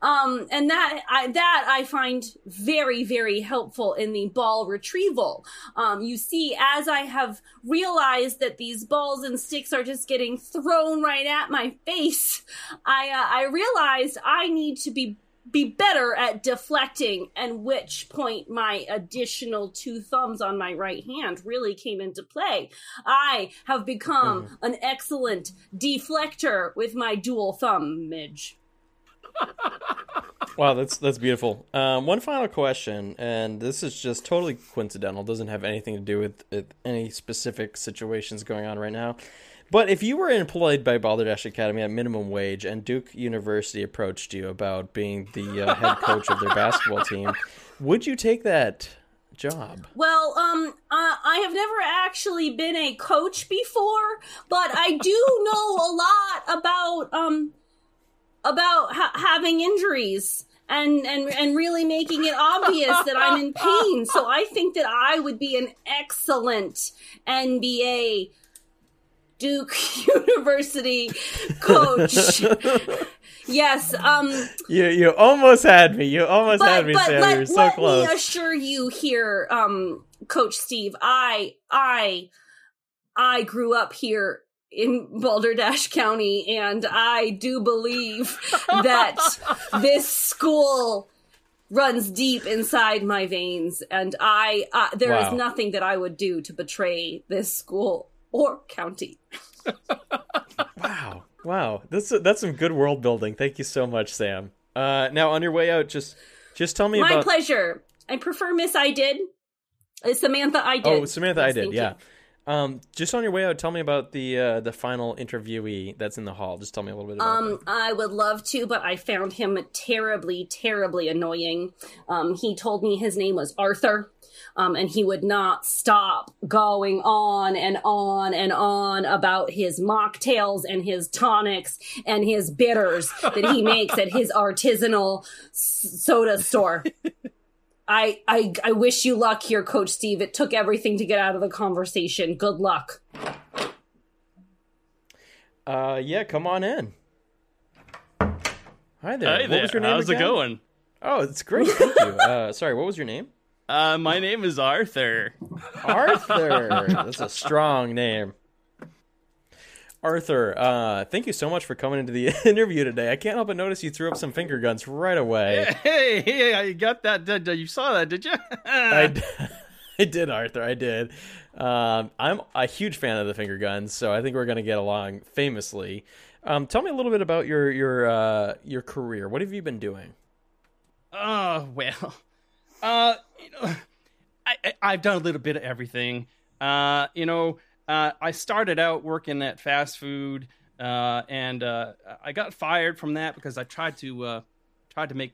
Um, and that I, that I find very, very helpful in the ball retrieval. Um, you see, as I have realized that these balls and sticks are just getting thrown right at my face, I uh, I realized I need to be be better at deflecting, and which point my additional two thumbs on my right hand really came into play. I have become Mm-hmm. an excellent deflector with my dual thumb midge. <laughs> Wow, that's that's beautiful. Um, one final question, and this is just totally coincidental. Doesn't have anything to do with, with any specific situations going on right now. But if you were employed by Balderdash Academy at minimum wage, and Duke University approached you about being the uh, head coach of their basketball team, would you take that job? Well, um, uh, I have never actually been a coach before, but I do know a lot about um about ha- having injuries and and and really making it obvious that I'm in pain. So I think that I would be an excellent NBA Duke <laughs> University coach. <laughs> yes, um You you almost had me. You almost had me, but Sam. let, You're so let close. me assure you here, um, Coach Steve, I I I grew up here in Balderdash County, and I do believe that <laughs> this school runs deep inside my veins, and I uh, there is Wow. nothing that I would do to betray this school or county. Wow, wow, that's that's some good world building. Thank you so much, Sam. Uh, now on your way out, just just tell me My about. pleasure. I prefer Miss I did. Uh, Samantha I did. Oh, Samantha, I did. Yeah. Um, just on your way out, tell me about the uh, the final interviewee that's in the hall. Just tell me a little bit about Um, I would love to, but I found him terribly, terribly annoying. Um, he told me his name was Arthur, um, and he would not stop going on and on and on about his mocktails and his tonics and his bitters that he makes at his artisanal s- soda store. <laughs> I, I I wish you luck here, Coach Steve. It took everything to get out of the conversation. Good luck. Uh, yeah, come on in. Hi there. Hi what there. was your name How's again? it going? Oh, it's great. Thank you. <laughs> Uh, sorry, what was your name? Uh, my name is Arthur. Arthur. <laughs> That's a strong name. Arthur, uh, thank you so much for coming into the <laughs> interview today. I can't help but notice you threw up some finger guns right away. Hey, hey, you got that? Did, you saw that? Did you? I, <laughs> I did, Arthur. I did. Um, I'm a huge fan of the finger guns, so I think we're going to get along famously. Um, tell me a little bit about your your uh, your career. What have you been doing? Oh well, uh, you know, I, I I've done a little bit of everything. Uh, you know, uh, I started out working at fast food, uh, and uh, I got fired from that because I tried to uh, tried to make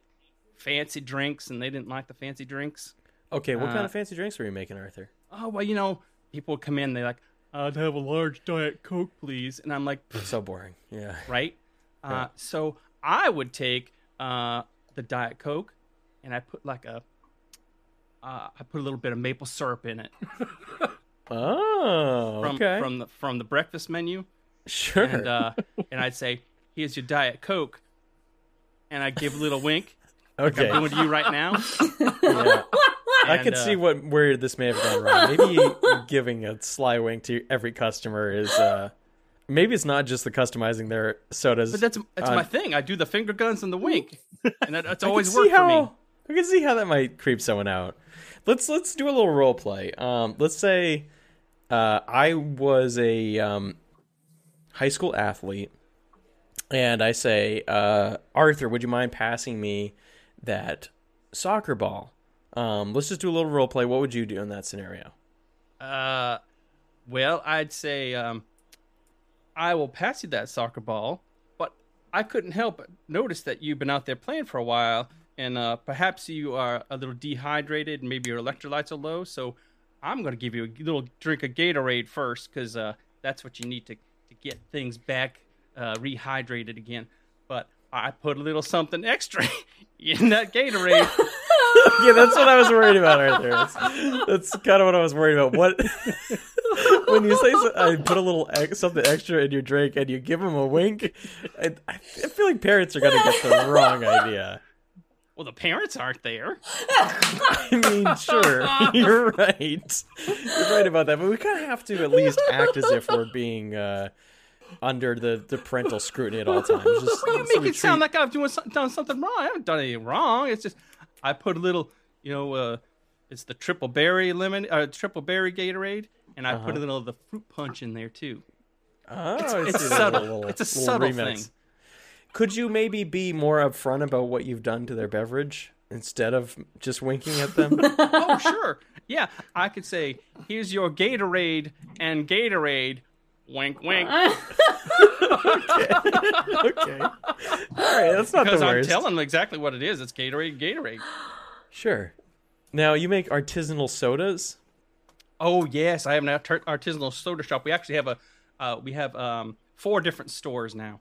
fancy drinks, and they didn't like the fancy drinks. Okay, what kind Uh, of fancy drinks were you making, Arthur? Oh well, you know, people would come in, they like, I'd have a large diet coke, please, and I'm like, So boring. Yeah. right? <laughs> Uh, so I would take uh, the Diet Coke and I put like a, uh, I put a little bit of maple syrup in it <laughs> Oh, from okay. from the from the breakfast menu, sure. and uh, and I'd say, "Here's your Diet Coke," and I give a little wink, okay. I'm doing to you right now. Yeah. I And, could uh, see what where this may have gone wrong. Maybe giving a sly wink to every customer is. Uh, maybe it's not just the customizing their sodas. But that's that's on- my thing. I do the finger guns and the wink, and that, that's I always worked for me. I can see how that might creep someone out. Let's let's do a little role play. Um, let's say uh, I was a um, high school athlete, and I say, uh, Arthur, would you mind passing me that soccer ball? Um, let's just do a little role play. What would you do in that scenario? Uh, well, I'd say um, I will pass you that soccer ball, but I couldn't help but notice that you've been out there playing for a while, and uh, perhaps you are a little dehydrated, maybe your electrolytes are low. So I'm going to give you a little drink of Gatorade first, because uh, that's what you need to to get things back uh, rehydrated again. But I put a little something extra <laughs> in that Gatorade. <laughs> yeah, that's what I was worried about, Arthur. That's, that's kind of what I was worried about. What <laughs> when you say so, I put a little ex, something extra in your drink and you give them a wink? I, I feel like parents are gonna get the wrong idea. Well, the parents aren't there. <laughs> I mean, sure, <laughs> you're right. You're right about that, but we kind of have to at least act as if we're being uh, under the, the parental scrutiny at all times. <laughs> Just You make it sound like I've doing done something wrong. I haven't done anything wrong. It's just I put a little, you know, uh, it's the triple berry lemon, uh, triple berry Gatorade, and I Uh-huh. put a little of the fruit punch in there too. Oh, it's that subtle. little- It's a subtle remix. thing. Could you maybe be more upfront about what you've done to their beverage instead of just winking at them? <laughs> oh, sure. Yeah, I could say, here's your Gatorade and Gatorade. Wink, wink. okay. okay. All right, that's not Because the I'm telling them exactly what it is. It's Gatorade, Gatorade. Sure. Now you make artisanal sodas. Oh yes, I have an artisanal soda shop. We actually have a, uh, we have um, four different stores now.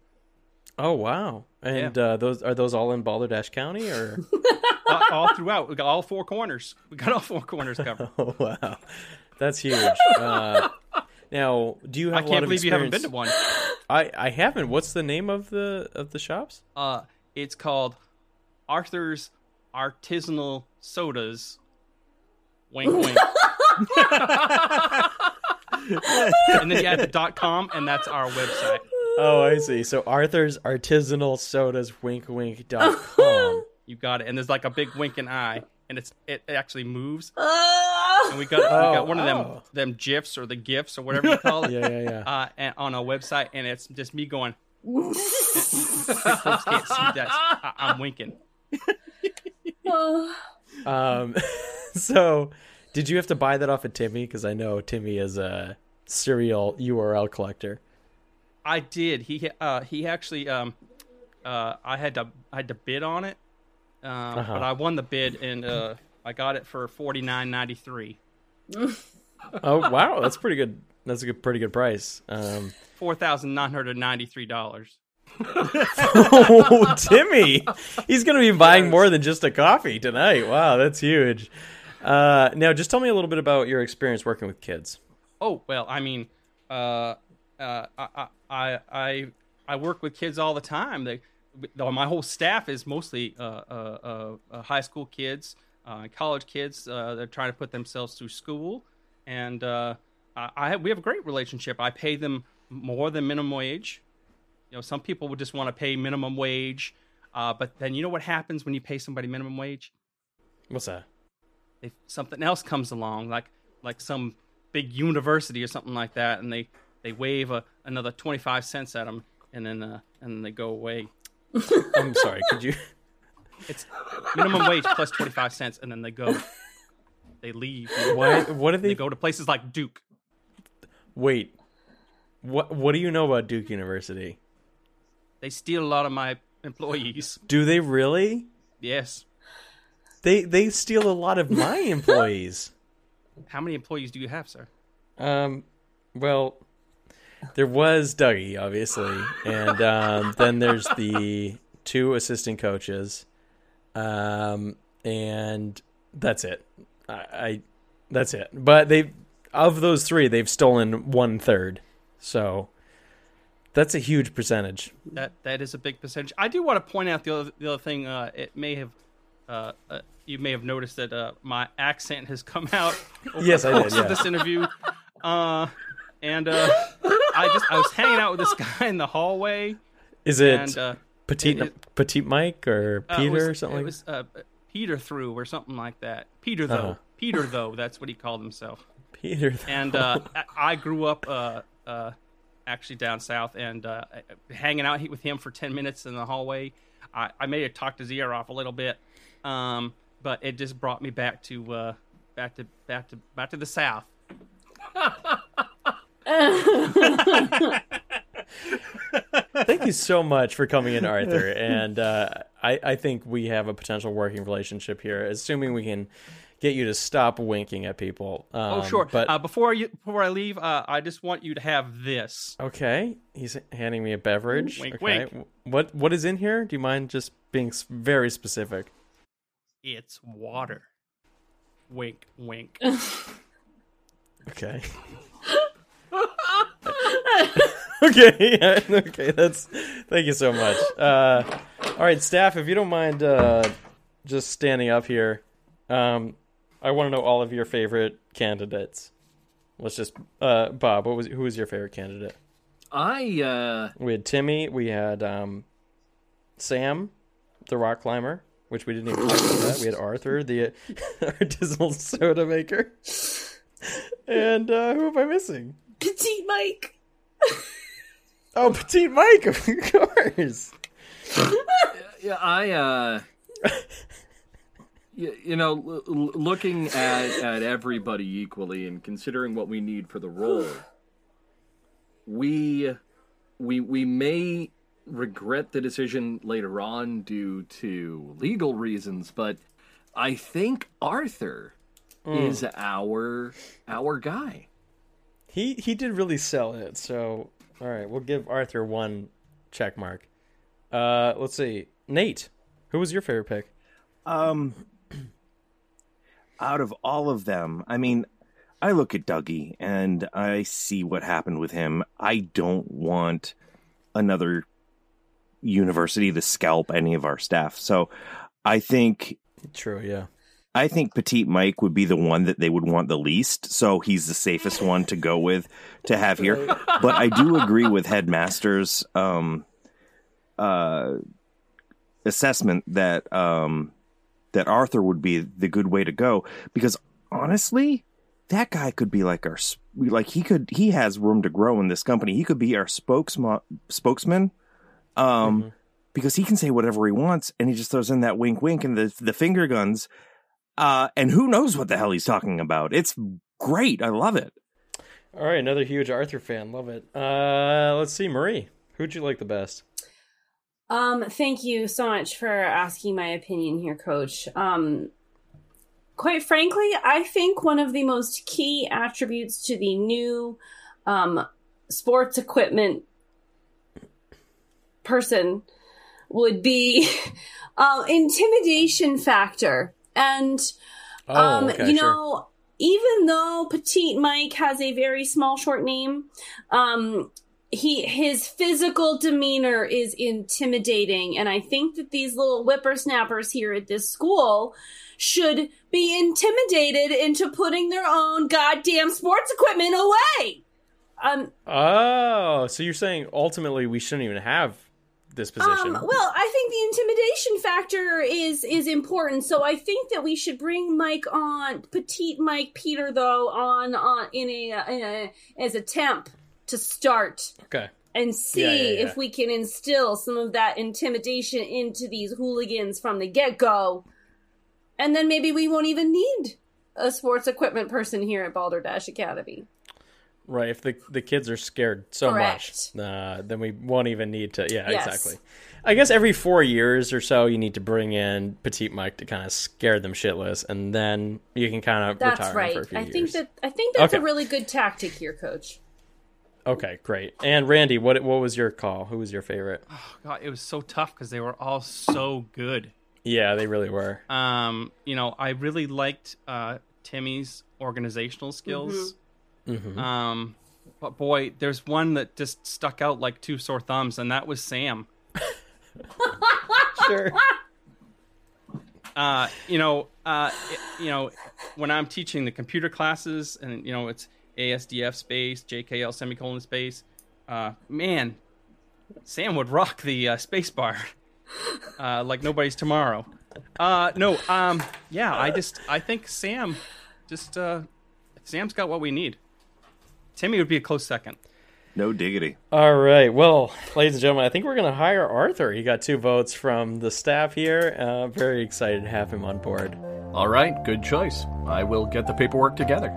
Oh wow! And uh, those are those all in Balderdash County or? <laughs> all, all throughout. We got all four corners. We got all four corners covered. <laughs> oh wow, that's huge. Uh, now, do you have I a lot can't of believe you haven't been to one. I I haven't. What's the name of the of the shops? Uh, it's called Arthur's Artisanal Sodas. Wink, wink. <laughs> and then you add the dot com, and that's our website. Oh, I see. So Arthur's Artisanal Sodas Wink Wink dot <laughs> com. You got it. And there's like a big winking eye, and it's it actually moves. Ah! <laughs> And we got we Oh, got one of them oh. them gifs or the gifs or whatever <laughs> you call it. Yeah, yeah, yeah. Uh, and on our website, and it's just me going. folks can't see that. I, I'm winking. Oh. Um, so did you have to buy that off of Timmy? Because I know Timmy is a serial URL collector. I did. He uh he actually um uh I had to I had to bid on it. Um Uh-huh. but I won the bid and uh I got it for forty nine ninety three. <laughs> Oh wow, that's pretty good. That's a good, pretty good price. Um, Four thousand nine hundred ninety three dollars. <laughs> oh, Timmy, <laughs> he's gonna be buying more than just a coffee tonight. Wow, that's huge. Uh, now, just tell me a little bit about your experience working with kids. Oh well, I mean, uh, uh, I, I, I, I work with kids all the time. They, my whole staff is mostly uh, uh, uh, uh, high school kids, uh, college kids. Uh, they're trying to put themselves through school, and uh, I, I we have a great relationship. I pay them more than minimum wage. You know, some people would just want to pay minimum wage, uh, but then you know what happens when you pay somebody minimum wage? What's that? if something else comes along, like like some big university or something like that, and they they wave a, another twenty five cents at them, and then uh, and then they go away. <laughs> I'm sorry. Could you? <laughs> It's minimum wage plus twenty five cents, and then they go. They leave. Why? What do They they? go to places like Duke. Wait. What? What do you know about Duke University? They steal a lot of my employees. Do they really? Yes. They they steal a lot of my employees. <laughs> How many employees do you have, sir? Um, well, there was Dougie, obviously, and um, then there's the two assistant coaches, um, and that's it. I, I that's it. But they of those three, they've stolen one third, so that's a huge percentage. That that is a big percentage. I do want to point out the other the other thing. Uh, it may have. Uh, uh, you may have noticed that uh, my accent has come out <laughs> Yes, I did, yeah. this interview. Uh, and uh, I just I was hanging out with this <laughs> guy in the hallway, Is it and uh, petite it- petite Mike or uh, Peter was- or something It like was uh, Peter through or something like that. Peter though, Uh-huh. Peter though, that's what he called himself. <laughs> Peter? And uh, I- I grew up uh, uh, actually down south, and uh, hanging out with him for ten minutes in the hallway. I, I may have talked his ear off a little bit, um, but it just brought me back to uh, back to back to back to the south. <laughs> Thank you so much for coming in, Arthur. <laughs> And uh, I, I think we have a potential working relationship here, assuming we can get you to stop winking at people. Um, Oh, sure. But uh, before you before I leave, uh, I just want you to have this. okay, he's handing me a beverage. Wink, okay. wink. What what is in here? Do you mind just being very specific? It's water. Wink, wink. Okay. <laughs> <laughs> okay. yeah, okay. That's. Thank you so much. Uh, all right, staff. If you don't mind, uh, just standing up here. Um, I want to know all of your favorite candidates. Let's just, uh, Bob. What was who was your favorite candidate? I uh We had Timmy. We had um, Sam, the rock climber, which we didn't even talk about that. We had Arthur, the <laughs> artisanal soda maker, and uh, who am I missing? Petite Mike. <laughs> Oh, Petite Mike, of course. yeah, I uh you, you know, l- looking at at everybody equally and considering what we need for the role, we we we may regret the decision later on due to legal reasons, but I think Arthur is our our guy. He he did really sell it. So all right, we'll give Arthur one check mark. Uh, let's see, Nate. Who was your favorite pick? Um, out of all of them, I mean, I look at Dougie and I see what happened with him. I don't want another university to scalp any of our staff. So I think True, yeah. I think Petite Mike would be the one that they would want the least, so he's the safest one to go with to have here. But I do agree with Headmaster's um, uh, assessment that um, that Arthur would be the good way to go because honestly, that guy could be like our like he could he has room to grow in this company. He could be our spokesman spokesman. Um, because he can say whatever he wants and he just throws in that wink wink and the the finger guns uh, and who knows what the hell he's talking about? It's great. I love it. All right, another huge Arthur fan. Love it. Uh, let's see, Marie. Who'd you like the best? Um, thank you so much for asking my opinion here, Coach. Um, quite frankly, I think one of the most key attributes to the new um, sports equipment person would be <laughs> uh, intimidation factor. And Oh, um, okay, you sure. know, even though Petite Mike has a very small, short name, um, he his physical demeanor is intimidating, and I think that these little whippersnappers here at this school should be intimidated into putting their own goddamn sports equipment away. Um, Oh, so you're saying ultimately we shouldn't even have this position? Um, well, I think the intimidation factor is is important. So I think that we should bring Mike on, petite Mike Peter, though, on on in a, in a as a temp to start okay. and see Yeah, yeah, yeah. if we can instill some of that intimidation into these hooligans from the get go, and then maybe we won't even need a sports equipment person here at Balderdash Academy. Right. If the the kids are scared so Correct. much, uh, then we won't even need to. Yeah, Yes. exactly. I guess every four years or so, you need to bring in Petite Mike to kind of scare them shitless, and then you can kind of That's retire right. for a few I years. think that I think that's a really good tactic here, Coach. Okay, great. And Randy, what what was your call? Who was your favorite? Oh God, it was so tough because they were all so good. Yeah, they really were. Um, you know, I really liked uh, Timmy's organizational skills. Mhm. Um, but boy, there's one that just stuck out like two sore thumbs, and that was Sam. <laughs> Sure. uh, you know, uh, it- you know, when I'm teaching the computer classes, and you know, it's ASDF space, JKL semicolon space. Uh, man, Sam would rock the uh, space bar <laughs> uh, like nobody's tomorrow. Uh, no, um, yeah, I just, I think Sam, just, uh, Sam's got what we need. Timmy would be a close second. No diggity. All right. Well, ladies and gentlemen, I think we're going to hire Arthur. He got two votes from the staff here. Uh, very excited to have him on board. All right, good choice. I will get the paperwork together.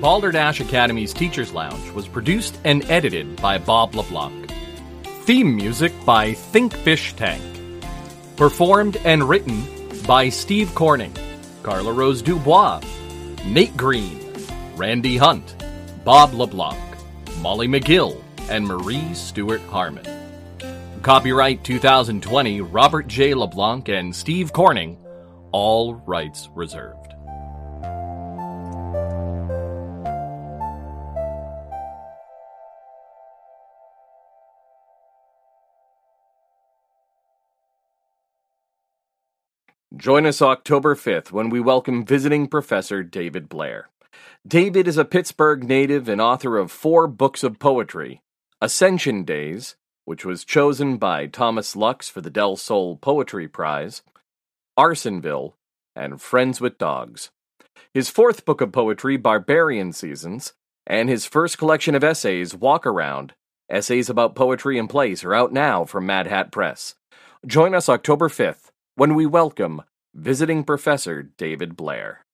Balderdash Academy's Teachers Lounge was produced and edited by Bob LeBlanc. Theme music by Think Fish Tank. Performed and written by Steve Corning, Carla Rose Dubois, Nate Green, Randy Hunt, Bob LeBlanc, Molly McGill, and Marie Stewart Harmon. Copyright 2020 Robert J. LeBlanc and Steve Corning, all rights reserved. Join us October 5th when we welcome visiting Professor David Blair. David is a Pittsburgh native and author of four books of poetry Ascension Days, which was chosen by Thomas Lux for the Del Sol Poetry Prize, Arsonville, and Friends with Dogs. His fourth book of poetry, Barbarian Seasons, and his first collection of essays, Walk Around, essays about poetry and place, are out now from Mad Hat Press. Join us October 5th when we welcome visiting Professor David Blair.